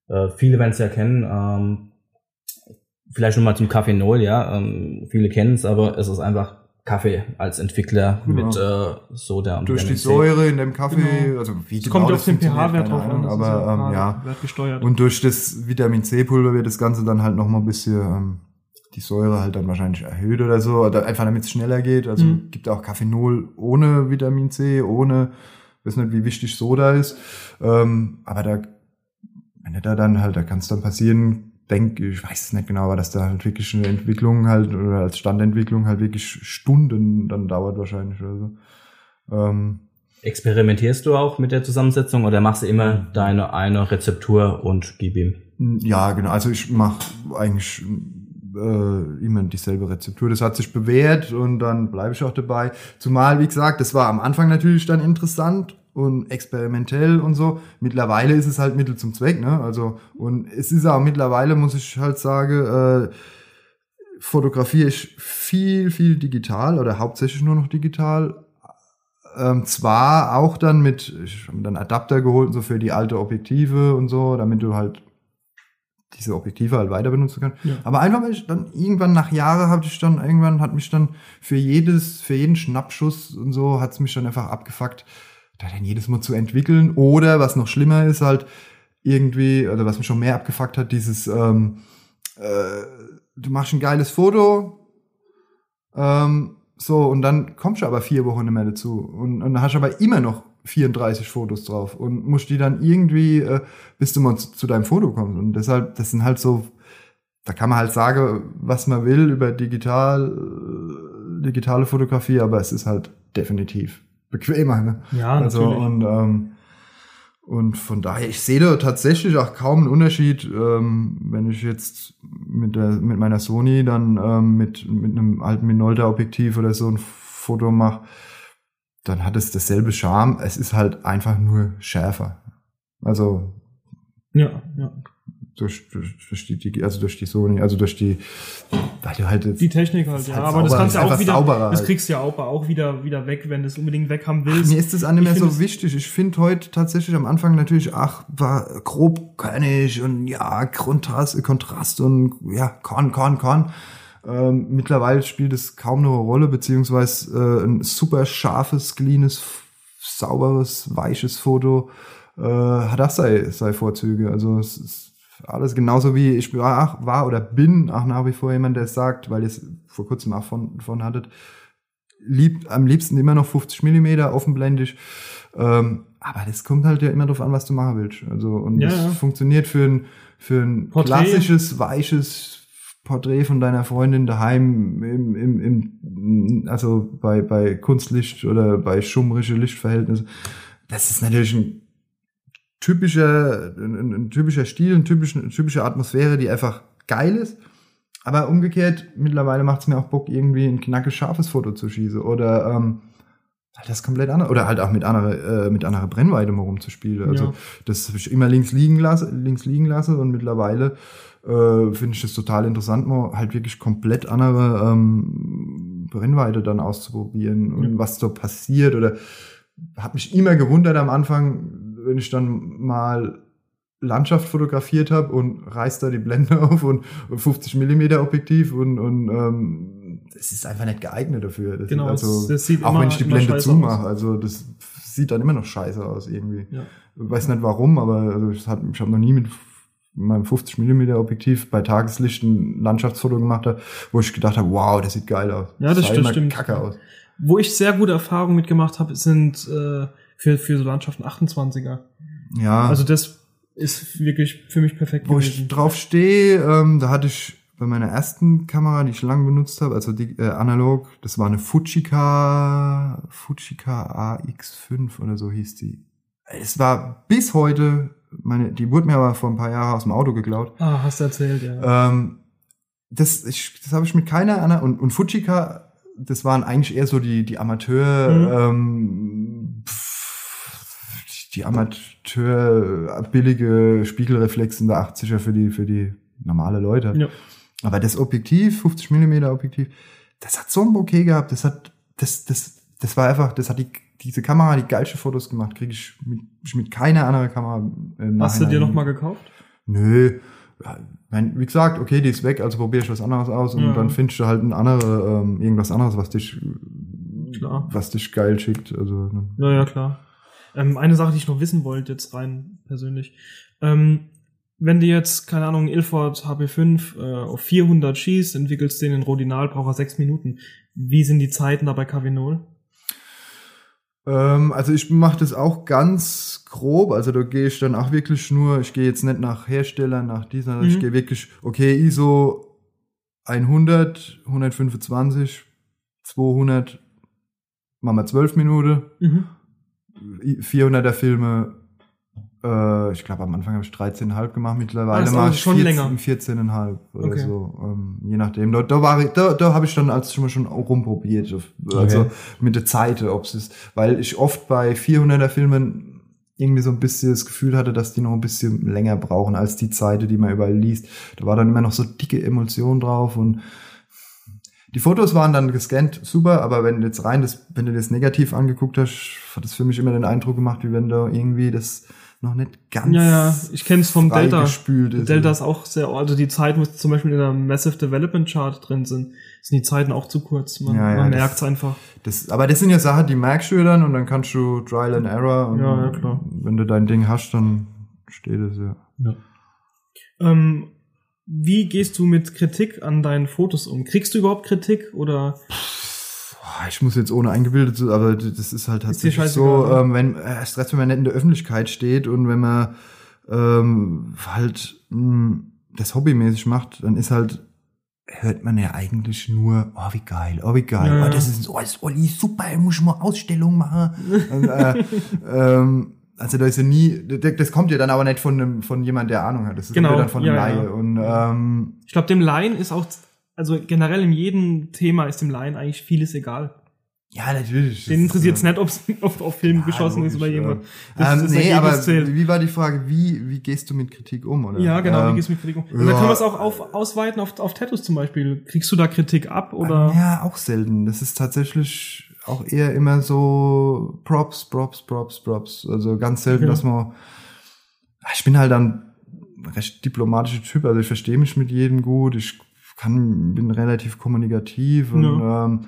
äh, viele werden es ja kennen. Ähm, vielleicht nochmal zum Kaffee Null, ja. Ähm, viele kennen es, aber es ist einfach Kaffee als Entwickler Ja. mit äh, Soda und Durch die. Säure in dem Kaffee, Genau. also wie Es genau kommt auf den pH-Wert drauf an. Aber ähm, ja. pH-Wert gesteuert. Und durch das Vitamin C-Pulver wird das Ganze dann halt noch mal ein bisschen ähm, die Säure halt dann wahrscheinlich erhöht oder so, oder einfach damit es schneller geht. Also Mhm. gibt auch Kaffeenol ohne Vitamin C, ohne, weiß nicht, wie wichtig Soda ist. Ähm, aber da, wenn du da dann halt, da kann es dann passieren, denk, ich weiß es nicht genau, aber dass da halt wirklich eine Entwicklung halt oder als Standentwicklung halt wirklich Stunden dann dauert wahrscheinlich oder so. Ähm, Experimentierst du auch mit der Zusammensetzung oder machst du immer deine eine Rezeptur und gib ihm? Ja, genau. Also ich mache eigentlich äh, immer dieselbe Rezeptur. Das hat sich bewährt und dann bleibe ich auch dabei. Zumal, wie gesagt, das war am Anfang natürlich dann interessant und experimentell und so. Mittlerweile ist es halt Mittel zum Zweck, ne? Also und es ist auch mittlerweile, muss ich halt sagen, äh, fotografiere ich viel, viel digital oder hauptsächlich nur noch digital. Ähm, zwar auch dann mit, ich habe mir dann Adapter geholt so für die alte Objektive und so, damit du halt diese Objektive halt weiter benutzen kannst. Ja. Aber einfach, weil ich dann irgendwann nach Jahren hatte ich dann, irgendwann hat mich dann für jedes, für jeden Schnappschuss und so, hat es mich dann einfach abgefuckt, dann jedes Mal zu entwickeln. Oder was noch schlimmer ist, halt irgendwie, oder was mich schon mehr abgefuckt hat, dieses, ähm, äh, du machst ein geiles Foto, ähm, so, und dann kommst du aber vier Wochen nicht mehr dazu. Und, und dann hast du aber immer noch 34 Fotos drauf und musst die dann irgendwie, äh, bis du mal zu, zu deinem Foto kommst. Und deshalb, das sind halt so, da kann man halt sagen, was man will über digital, äh, digitale Fotografie, aber es ist halt definitiv bequemer. Ne? ja, Also natürlich. und ähm, und von daher, ich sehe da tatsächlich auch kaum einen Unterschied, ähm, wenn ich jetzt mit der mit meiner Sony dann ähm, mit mit einem alten Minolta Objektiv oder so ein Foto mache, dann hat es dasselbe Charme. Es ist halt einfach nur schärfer. Also ja, ja. Durch, durch, durch die, also durch die Sony, also durch die, weil du halt jetzt Die Technik halt, ja. halt aber das sauber, kannst du auch wieder, sauberer das halt. kriegst du ja auch, auch wieder, wieder weg, wenn du es unbedingt weg haben willst. Mir ist das auch nicht Ich mehr so wichtig. Ich finde heute tatsächlich am Anfang natürlich, ach, war grobkörnig und ja, Kontrast, Kontrast und ja, Korn, Korn, Korn. Ähm, mittlerweile spielt es kaum noch eine Rolle, beziehungsweise äh, ein super scharfes, cleanes, sauberes, weiches Foto äh, hat auch seine, seine Vorzüge. Also es ist alles genauso wie ich war, war oder bin auch nach wie vor jemand, der sagt, weil ihr es vor kurzem auch von, von hattet, lieb, am liebsten immer noch 50 Millimeter offenblendig. Ähm, aber das kommt halt ja immer drauf an, was du machen willst. Also, und Ja, das ja. funktioniert für ein, für ein Porträt. klassisches, weiches Porträt von deiner Freundin daheim im, im, im, also bei, bei Kunstlicht oder bei schummrische Lichtverhältnisse. Das ist natürlich ein typischer, ein, ein typischer Stil, ein typische, eine typische Atmosphäre, die einfach geil ist. Aber umgekehrt, mittlerweile macht es mir auch Bock, irgendwie ein knackes, scharfes Foto zu schießen. Oder ähm, halt das komplett andere. Oder halt auch mit anderer, äh, mit anderer Brennweite mal rumzuspielen. Also Ja. das habe ich immer links liegen lassen, links liegen lassen und mittlerweile äh, finde ich das total interessant, mal halt wirklich komplett andere ähm, Brennweite dann auszuprobieren und Ja. was so passiert. Oder habe mich immer gewundert am Anfang, wenn ich dann mal Landschaft fotografiert habe und reißt da die Blende auf und, und 50 Millimeter Objektiv und, und ähm, es ist einfach nicht geeignet dafür. Das Genau, also, das sieht auch wenn ich die Blende zumache, also das sieht dann immer noch scheiße aus irgendwie. Ja. Ich weiß nicht warum, aber also ich habe hab noch nie mit meinem 50 Millimeter Objektiv bei Tageslicht ein Landschaftsfoto gemacht habe, wo ich gedacht habe, wow, das sieht geil aus. Ja, das immer stimmt. Kacke aus. Wo ich sehr gute Erfahrungen mitgemacht habe, sind äh, für, für so Landschaften 28er. Ja. Also das ist wirklich für mich perfekt wo ich gewesen. drauf stehe, ähm, da hatte ich bei meiner ersten Kamera, die ich lange benutzt habe, also die, äh, analog, das war eine Fujika, Fujika AX5 oder so hieß die. Es war bis heute, meine, die wurde mir aber vor ein paar Jahren aus dem Auto geklaut. Ah, hast du erzählt, ja. Ähm, das ich, das habe ich mit keiner anderen und, und Fujika, das waren eigentlich eher so die die Amateur ähm, pff, die Amateur billige Spiegelreflex in der 80er für die für die normale Leute. ja. Aber das Objektiv, 50 Millimeter Objektiv, das hat so ein Bokeh gehabt, das hat das das das war einfach, das hat die diese Kamera die geilste Fotos gemacht, kriege ich mit, mit keiner anderen Kamera. Im Hast du dir noch mal gekauft? Nö, mein, wie gesagt, okay, die ist weg, also probiere ich was anderes aus und Ja. dann findest du halt ein andere, ähm, irgendwas anderes, was dich, Klar. was dich geil schickt. Also, ne. Ja, ja, klar. Ähm, eine Sache, die ich noch wissen wollte, jetzt rein persönlich. Ähm, wenn du jetzt, keine Ahnung, Ilford HP5 äh, auf 400 schießt, entwickelst den in Rodinal, braucht er sechs Minuten. Wie sind die Zeiten da bei KW0? Ähm, also ich mache das auch ganz grob. Also da gehe ich dann auch wirklich nur, ich gehe jetzt nicht nach Hersteller, nach dieser, ich Mhm. gehe wirklich, okay, ISO 100, 125, 200, machen wir 12 Minuten. Mhm. 400er Filme, äh, ich glaube am Anfang habe ich 13,5 gemacht, Ah, mittlerweile ist mache aber ich schon 14, länger. 14,5 oder Okay. so, ähm, je nachdem. Da, da, war ich- da, da habe ich dann als schon mal schon rumprobiert, also Okay. mit der Zeit, ob es ist, weil ich oft bei 400er Filmen irgendwie so ein bisschen das Gefühl hatte, dass die noch ein bisschen länger brauchen als die Zeit, die man überall liest. Da war dann immer noch so dicke Emulsion drauf und die Fotos waren dann gescannt, super, aber wenn du jetzt rein das, wenn du das negativ angeguckt hast, hat das für mich immer den Eindruck gemacht, wie wenn da irgendwie das noch nicht ganz Ja, ja, ich kenne es vom Delta. gespült ist. Delta ist auch sehr, also die Zeiten, wo zum Beispiel in der Massive Development Chart drin sind, sind die Zeiten auch zu kurz. Man, Ja, ja, man das- merkt's einfach. Das, aber das sind ja Sachen, die merkst du dann und dann kannst du Trial and Error und Ja, ja, klar. wenn du dein Ding hast, dann steht es ja. Ähm, wie gehst du mit Kritik an deinen Fotos um? Kriegst du überhaupt Kritik oder? Ich muss jetzt ohne eingebildet sein, aber das ist halt Ist tatsächlich so, scheißegal, ähm, wenn äh, recht, wenn man nicht in der Öffentlichkeit steht und wenn man ähm, halt mh, das hobbymäßig macht, dann ist halt hört man ja eigentlich nur, oh wie geil, oh wie geil, Ja, oh das ist oh, das ist Olli, super, ich muss mal Ausstellung machen. und, äh, ähm, also da ist ja nie, das kommt ja dann aber nicht von einem, von jemand, der Ahnung hat. Das Genau, kommt ja dann von einem ja, ja. Laie. Und ähm, Ich glaube, dem Laien ist auch, also generell in jedem Thema ist dem Laien eigentlich vieles egal. ja, natürlich. Den interessiert es ja. nicht, ob's auf, auf Film geschossen ist oder logisch, jemand. ja. Das- ähm, das nee, aber zählt. wie war die Frage, wie, wie gehst du mit Kritik um? Oder? Ja, genau, wie Ähm, gehst du mit Kritik um? Und ja. dann können wir es auch auf, ausweiten auf, auf Tattoos zum Beispiel. Kriegst du da Kritik ab oder? Ja, auch selten. Das ist tatsächlich auch eher immer so Props, Props, Props, Props. Also ganz selten, Okay. dass man. Ich bin halt dann ein recht diplomatischer Typ, also ich verstehe mich mit jedem gut, ich kann, bin relativ kommunikativ und Ja. ähm,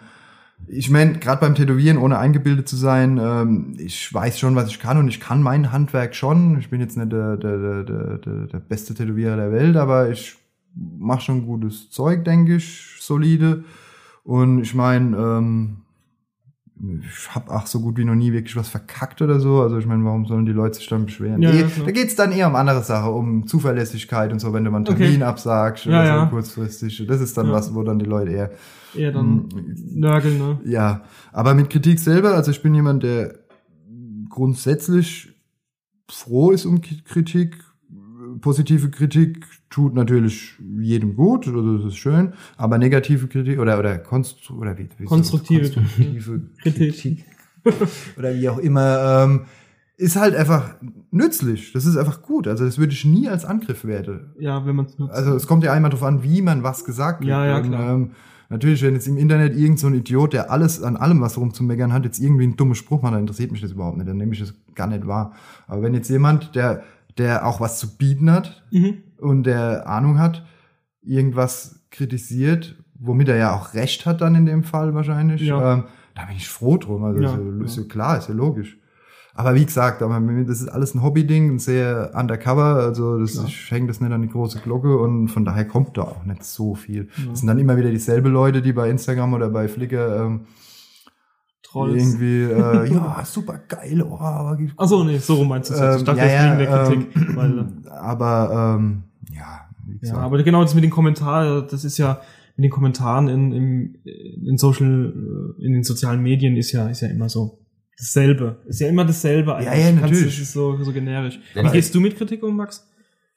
ich meine, gerade beim Tätowieren, ohne eingebildet zu sein, ähm, ich weiß schon, was ich kann und ich kann mein Handwerk schon. Ich bin jetzt nicht der, der, der, der, der, der beste Tätowierer der Welt, aber ich mache schon gutes Zeug, denke ich, solide. Und ich meine, ähm, ich habe auch so gut wie noch nie wirklich was verkackt oder so. Also ich meine, warum sollen die Leute sich dann beschweren? Ja, Eh, ja, klar. da geht's dann eher um andere Sachen, um Zuverlässigkeit und so, wenn du mal einen Okay. Termin absagst Ja, oder so kurzfristig. Das ist dann was, wo dann die Leute eher Eher dann nörgeln, ne? ja, aber mit Kritik selber, also ich bin jemand, der grundsätzlich froh ist um Kritik. Positive Kritik tut natürlich jedem gut, also das ist schön, aber negative Kritik oder oder, konstru oder wie, wie Konstruktive konstruktive Kritik. Kritik oder wie auch immer ähm, ist halt einfach nützlich. Das ist einfach gut. Also das würde ich nie als Angriff werte Ja, wenn man es nutzt. also es kommt ja einmal darauf an, wie man was gesagt Ja, ja, Und, klar. ähm, natürlich, wenn jetzt im Internet irgend so ein Idiot, der alles an allem was rumzumeckern hat, jetzt irgendwie einen dummen Spruch macht, dann interessiert mich das überhaupt nicht. Dann nehme ich das gar nicht wahr. Aber wenn jetzt jemand, der, der auch was zu bieten hat Mhm. und der Ahnung hat, irgendwas kritisiert, womit er ja auch recht hat dann in dem Fall wahrscheinlich, Ja. ähm, da bin ich froh drum. Also Ja, ist, ja, ja. klar, ist ja logisch. Aber wie gesagt, aber das ist alles ein Hobby-Ding, ein sehr undercover, also das, ich hänge das nicht an die große Glocke und von daher kommt da auch nicht so viel. Das sind dann immer wieder dieselbe Leute, die bei Instagram oder bei Flickr ähm, Trolls. irgendwie, äh, ja, super geil, oh, aber gibt- Achso, nee, so rum meinst du es. jetzt. ich ähm, dachte, ja, das ja, wegen der Kritik. ähm, weil, aber ähm, ja, wie ja, aber genau das mit den Kommentaren, das ist ja mit den Kommentaren in, im, in Social, äh, in den sozialen Medien ist ja, ist ja immer so dasselbe. Ist ja immer dasselbe eigentlich. Ja, ja, natürlich. Das ist so, so generisch. Wie gehst du mit Kritik um, Max?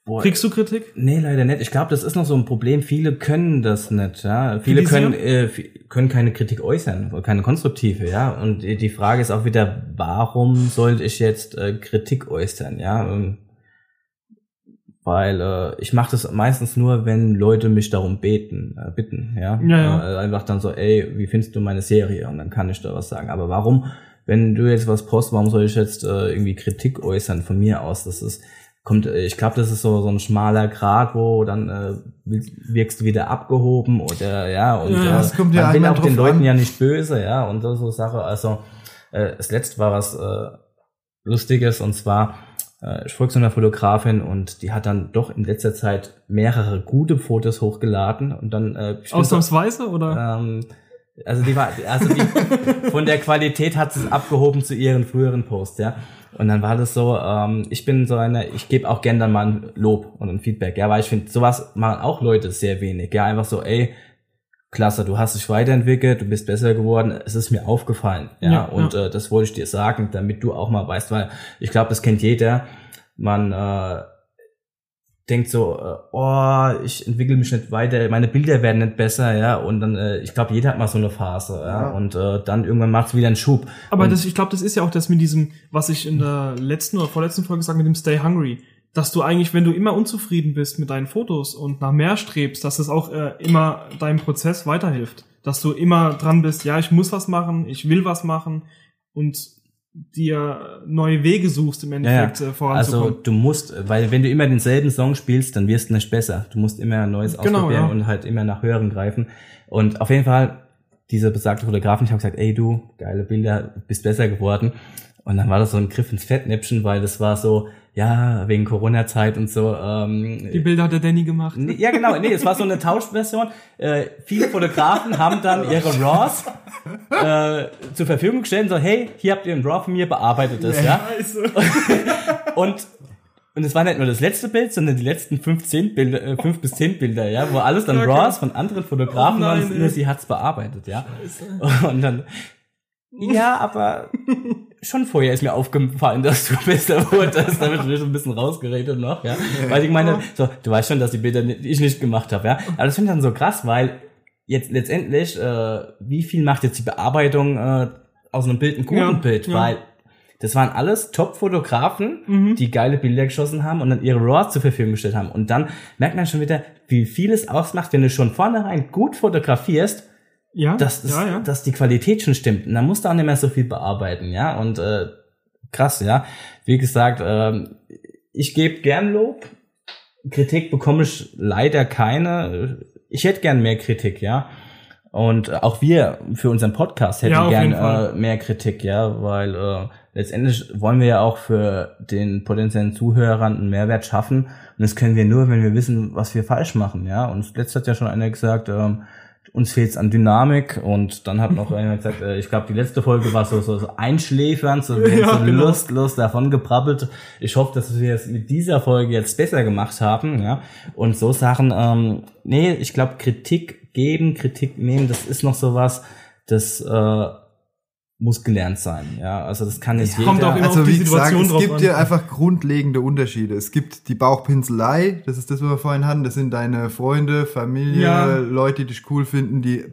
Boah, Kriegst du Kritik? Nee, leider nicht. Ich glaube, das ist noch so ein Problem. Viele können das nicht. Ja? Viele können, äh, können keine Kritik äußern, keine konstruktive. Ja. Und die die Frage ist auch wieder, warum sollte ich jetzt äh, Kritik äußern? Ja. Ähm, Weil äh, ich mache das meistens nur, wenn Leute mich darum beten, äh, bitten. Ja. Ja, ja. Äh, einfach dann so, ey, wie findest du meine Serie? Und dann kann ich da was sagen. Aber warum, wenn du jetzt was postest, warum soll ich jetzt äh, irgendwie Kritik äußern von mir aus? Das ist kommt, äh, ich glaube, das ist so so ein schmaler Grad, wo dann äh, wirkst du wieder abgehoben oder ja und Ja, äh, das kommt ja man einmal auch den Leuten an. ja nicht böse, ja und so, so Sache. Also äh, das letzte war was äh, Lustiges und zwar äh, ich folge so einer Fotografin und die hat dann doch in letzter Zeit mehrere gute Fotos hochgeladen und dann äh, bin so- Ausnahmsweise oder? ähm, also die war, also die, von der Qualität hat sie es abgehoben zu ihren früheren Posts, ja. Und dann war das so, ähm, ich bin so eine, ich gebe auch gern dann mal ein Lob und ein Feedback, ja, weil ich finde, sowas machen auch Leute sehr wenig, ja, einfach so, ey, klasse, du hast dich weiterentwickelt, du bist besser geworden, es ist mir aufgefallen, ja, Ja, und Äh, das wollte ich dir sagen, damit du auch mal weißt, weil ich glaube, das kennt jeder, man äh, denkt so, äh, oh, ich entwickle mich nicht weiter, meine Bilder werden nicht besser, ja, und dann, äh, ich glaube, jeder hat mal so eine Phase, ja, Ja. und äh, dann irgendwann macht es wieder einen Schub. Aber und, das, ich glaube, das ist ja auch das mit diesem, was ich in der letzten oder vorletzten Folge gesagt mit dem Stay Hungry. Dass du eigentlich, wenn du immer unzufrieden bist mit deinen Fotos und nach mehr strebst, dass das auch äh, immer deinem Prozess weiterhilft. Dass du immer dran bist, ja, ich muss was machen, ich will was machen und dir neue Wege suchst im ja, ja. Endeffekt äh, Also voranzukommen. du musst, weil wenn du immer denselben Song spielst, dann wirst du nicht besser. Du musst immer Neues Genau, ausprobieren ja. und halt immer nach höheren greifen. Und auf jeden Fall, diese besagte Fotografin, ich habe gesagt, ey du, geile Bilder, bist besser geworden. Und dann war das so ein Griff ins Fettnäpfchen, weil das war so, ja, wegen Corona-Zeit und so. Ähm, Die Bilder hat der Danny gemacht. Nee, Ja, genau, nee, es war so eine Tauschversion. Äh, viele Fotografen haben dann ihre RAWs äh, zur Verfügung gestellt und so, hey, hier habt ihr ein RAW von mir, bearbeitet es, ja. Scheiße. Und und es war nicht nur das letzte Bild, sondern die letzten fünf, zehn Bilder, äh, fünf bis zehn Bilder, ja, wo alles dann Okay. RAWs von anderen Fotografen Oh nein, waren, nur sie hat's bearbeitet, ja. Und dann, ja, aber schon vorher ist mir aufgefallen, dass du besser wurdest. Da habe ich ein bisschen rausgeredet noch, ja. Weil ich meine, so, du weißt schon, dass die Bilder nicht, ich nicht gemacht habe, ja. Aber das finde ich dann so krass, weil jetzt letztendlich, äh, wie viel macht jetzt die Bearbeitung äh, aus einem Bild ein guten Ja, Bild? ja. Weil das waren alles Top-Fotografen, Mhm. die geile Bilder geschossen haben und dann ihre RAWs zur Verfügung gestellt haben. Und dann merkt man schon wieder, wie viel es ausmacht, wenn du schon vornherein gut fotografierst, Ja, dass, das, ja, ja. dass die Qualität schon stimmt. Und dann musst du auch nicht mehr so viel bearbeiten, ja. Und äh, krass, ja. Wie gesagt, ähm, ich gebe gern Lob. Kritik bekomme ich leider keine. Ich hätte gern mehr Kritik, ja. Und auch wir für unseren Podcast hätten Ja, gern äh, mehr Kritik, ja, weil äh, letztendlich wollen wir ja auch für den potenziellen Zuhörern einen Mehrwert schaffen. Und das können wir nur, wenn wir wissen, was wir falsch machen, ja. Und letztes hat ja schon einer gesagt, ähm, uns fehlt es an Dynamik und dann hat noch einer gesagt, äh, ich glaube, die letzte Folge war so, so, so einschläfernd, so, Ja, so genau. lustlos davon gebrabbelt. Ich hoffe, dass wir es mit dieser Folge jetzt besser gemacht haben, ja. Und so Sachen, ähm, nee, ich glaube, Kritik geben, Kritik nehmen, das ist noch sowas, das äh, muss gelernt sein, ja. Also das kann nicht kommt jeder. auch immer Also auf die wie gesagt, Situation es drauf gibt an. ja einfach grundlegende Unterschiede. Es gibt die Bauchpinselei, das ist das, was wir vorhin hatten. Das sind deine Freunde, Familie, Ja. Leute, die dich cool finden, die,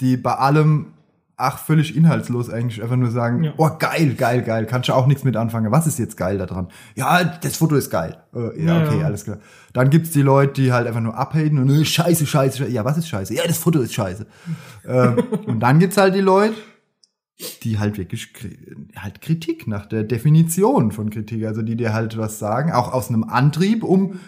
die bei allem, ach, völlig inhaltslos eigentlich einfach nur sagen, Ja. oh, geil, geil, geil, kannst du auch nichts mit anfangen. Was ist jetzt geil daran? Ja, das Foto ist geil. Äh, ja, Ja, okay, ja. alles klar. Dann gibt's die Leute, die halt einfach nur abhaten und äh, scheiße, scheiße, scheiße. Ja, was ist scheiße? Ja, das Foto ist scheiße. ähm, und dann gibt's halt die Leute, die halt wirklich halt Kritik nach der Definition von Kritik, also die dir halt was sagen, auch aus einem Antrieb, um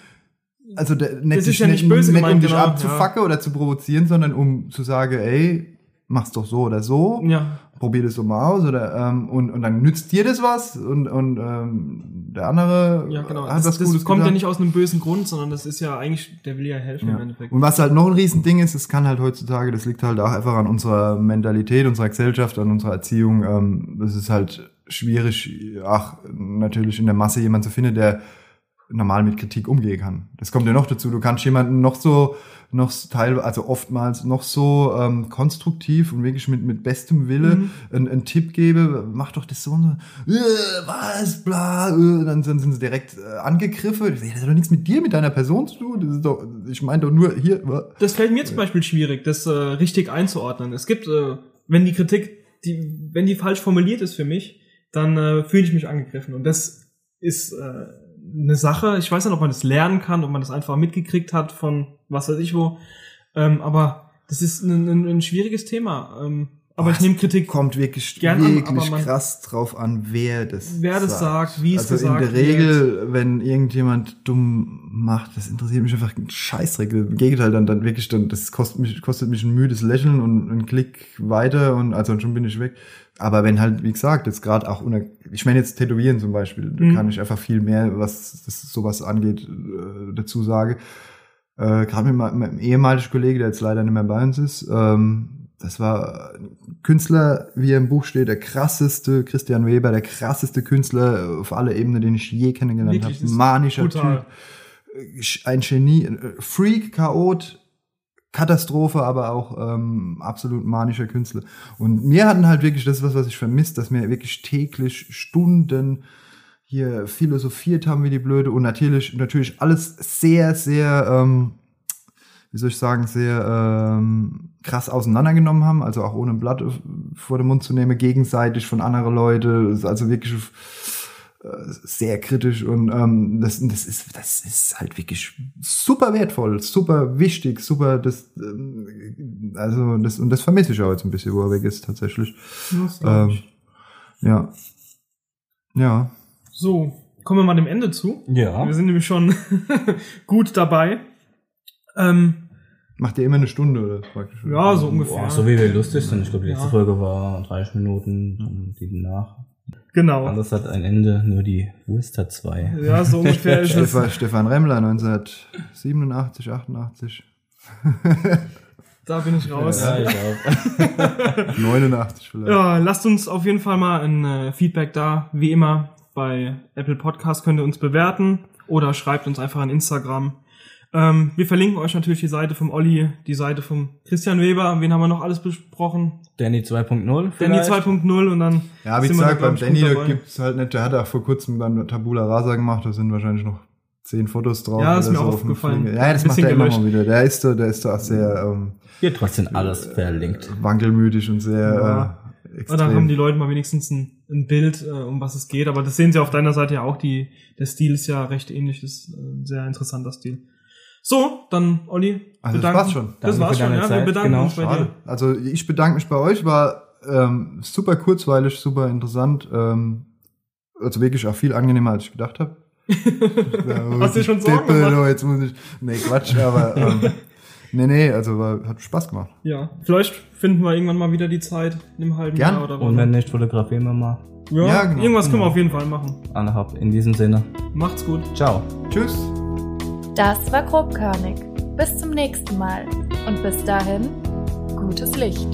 also der, nicht, dich ja nicht böse nicht um gemeint, dich genau, abzufacken oder zu provozieren, sondern um zu sagen, ey, mach's doch so oder so, Ja, probier das so mal aus oder ähm, und, und dann nützt dir das was und, und ähm, der andere ja, genau. hat Das, was das Gutes kommt ja getan. nicht aus einem bösen Grund, sondern das ist ja eigentlich, der will ja helfen im Ja. Endeffekt. Und was halt noch ein Riesending ist, es kann halt heutzutage, das liegt halt auch einfach an unserer Mentalität, unserer Gesellschaft, an unserer Erziehung. Ähm, das ist halt schwierig, ach, natürlich in der Masse jemand zu finden, der normal mit Kritik umgehen kann. Das kommt ja noch dazu. Du kannst jemanden noch so, noch teilweise, also oftmals noch so ähm, konstruktiv und wirklich mit, mit bestem Wille Mhm. einen, einen Tipp geben, mach doch das so und so, äh, was, bla, äh, dann sind, sind sie direkt äh, angegriffen. Das hat doch nichts mit dir, mit deiner Person zu tun. Das ist doch, ich meine doch nur hier. Das fällt mir zum Beispiel schwierig, das äh, richtig einzuordnen. Es gibt, äh, wenn die Kritik, die, wenn die falsch formuliert ist für mich, dann äh, fühle ich mich angegriffen. Und das ist äh, eine Sache, ich weiß nicht, ob man das lernen kann, ob man das einfach mitgekriegt hat von was weiß ich wo. Ähm, aber das ist ein, ein, ein schwieriges Thema. Ähm, Aber ich nehme Kritik. kommt wirklich, an, wirklich aber man- krass drauf an, wer das Wer das sagt, wie es also gesagt in der Regel, wenn irgendjemand dumm macht, das interessiert mich einfach ein Scheißdreck. Im Gegenteil, dann, dann wirklich, dann, das kostet mich, kostet mich ein müdes Lächeln und ein Klick weiter und also schon bin ich weg. Aber wenn halt, wie gesagt, jetzt gerade auch unter, ich meine jetzt Tätowieren zum Beispiel, da Mhm. kann ich einfach viel mehr, was das, sowas angeht, äh, dazu sagen. Äh, gerade mit meinem, ehemaligen Kollege, der jetzt leider nicht mehr bei uns ist, ähm, das war ein Künstler, wie er im Buch steht, der krasseste, Christian Weber, der krasseste Künstler auf alle Ebenen, den ich je kennengelernt habe. Manischer brutal. Typ, ein Genie, äh, Freak, Chaot, Katastrophe, aber auch ähm, absolut manischer Künstler. Und mir hatten halt wirklich das, was, was ich vermisst, dass wir wirklich täglich Stunden hier philosophiert haben wie die Blöde und natürlich, natürlich alles sehr, sehr, ähm, wie soll ich sagen, sehr ähm, krass auseinandergenommen haben, also auch ohne ein Blatt vor den Mund zu nehmen, gegenseitig von anderen Leuten, also wirklich sehr kritisch und ähm, das, das ist das ist halt wirklich super wertvoll, super wichtig, super das ähm, also das und das vermisse ich auch jetzt ein bisschen, wo er weg ist tatsächlich. Ähm, ja, ja. So, kommen wir mal dem Ende zu. Ja. Wir sind nämlich schon gut dabei. Ähm, Macht ihr immer eine Stunde oder praktisch? ja, so ungefähr. Boah, so wie wir lustig sind. Ich glaube, die letzte Ja. Folge war 30 Minuten, dann die danach. Genau. Alles hat ein Ende, nur die Wurst hat zwei. Ja, so ungefähr ist es. Stefan, Stefan Remmler 1987, 88, Da bin ich raus. Ja, ich auch. 89 vielleicht. Ja, lasst uns auf jeden Fall mal ein äh, Feedback da. Wie immer bei Apple Podcast könnt ihr uns bewerten oder schreibt uns einfach an Instagram. Ähm, wir verlinken euch natürlich die Seite vom Olli, die Seite vom Christian Weber. Wen haben wir noch alles besprochen? Danny 2.0 Danny vielleicht? 2.0 und dann Ja, wie gesagt, beim Danny, gibt's halt nicht, der hat auch vor kurzem dann Tabula Rasa gemacht, da sind wahrscheinlich noch zehn Fotos drauf. Ja, ist oder mir so auch aufgefallen. Ja, das Ein macht er bisschen immer mal wieder. Der ist da, der ist da auch sehr ähm, Hier trotzdem alles verlinkt. wankelmütig und sehr Ja. äh, Aber dann haben extrem. die Leute mal wenigstens ein, ein Bild, äh, um was es geht. Aber das sehen sie auf deiner Seite ja auch. Die, der Stil ist ja recht ähnlich. Das ist äh, ein sehr interessanter Stil. So, dann Olli. Also das bedanken- war's schon. Das Danke war's für schon, deine ja. Wir Zeit. bedanken Genau. uns bei Schade. dir. Also ich bedanke mich bei euch, war ähm, super kurzweilig, super interessant. Ähm, also wirklich auch viel angenehmer, als ich gedacht habe. Hast du dir schon Sorgen gemacht? oh, jetzt muss ich. Nee, Quatsch, aber ähm, nee, nee, also war, hat Spaß gemacht. Ja, vielleicht finden wir irgendwann mal wieder die Zeit in einem halben Gern. Jahr oder Und was. wenn nicht, fotografieren wir mal. ja, Ja, genau. irgendwas können wir auf jeden Fall machen. Anderthalb. In diesem Sinne. Macht's gut. Ciao. Tschüss. Das war grobkörnig. Bis zum nächsten Mal und bis dahin gutes Licht.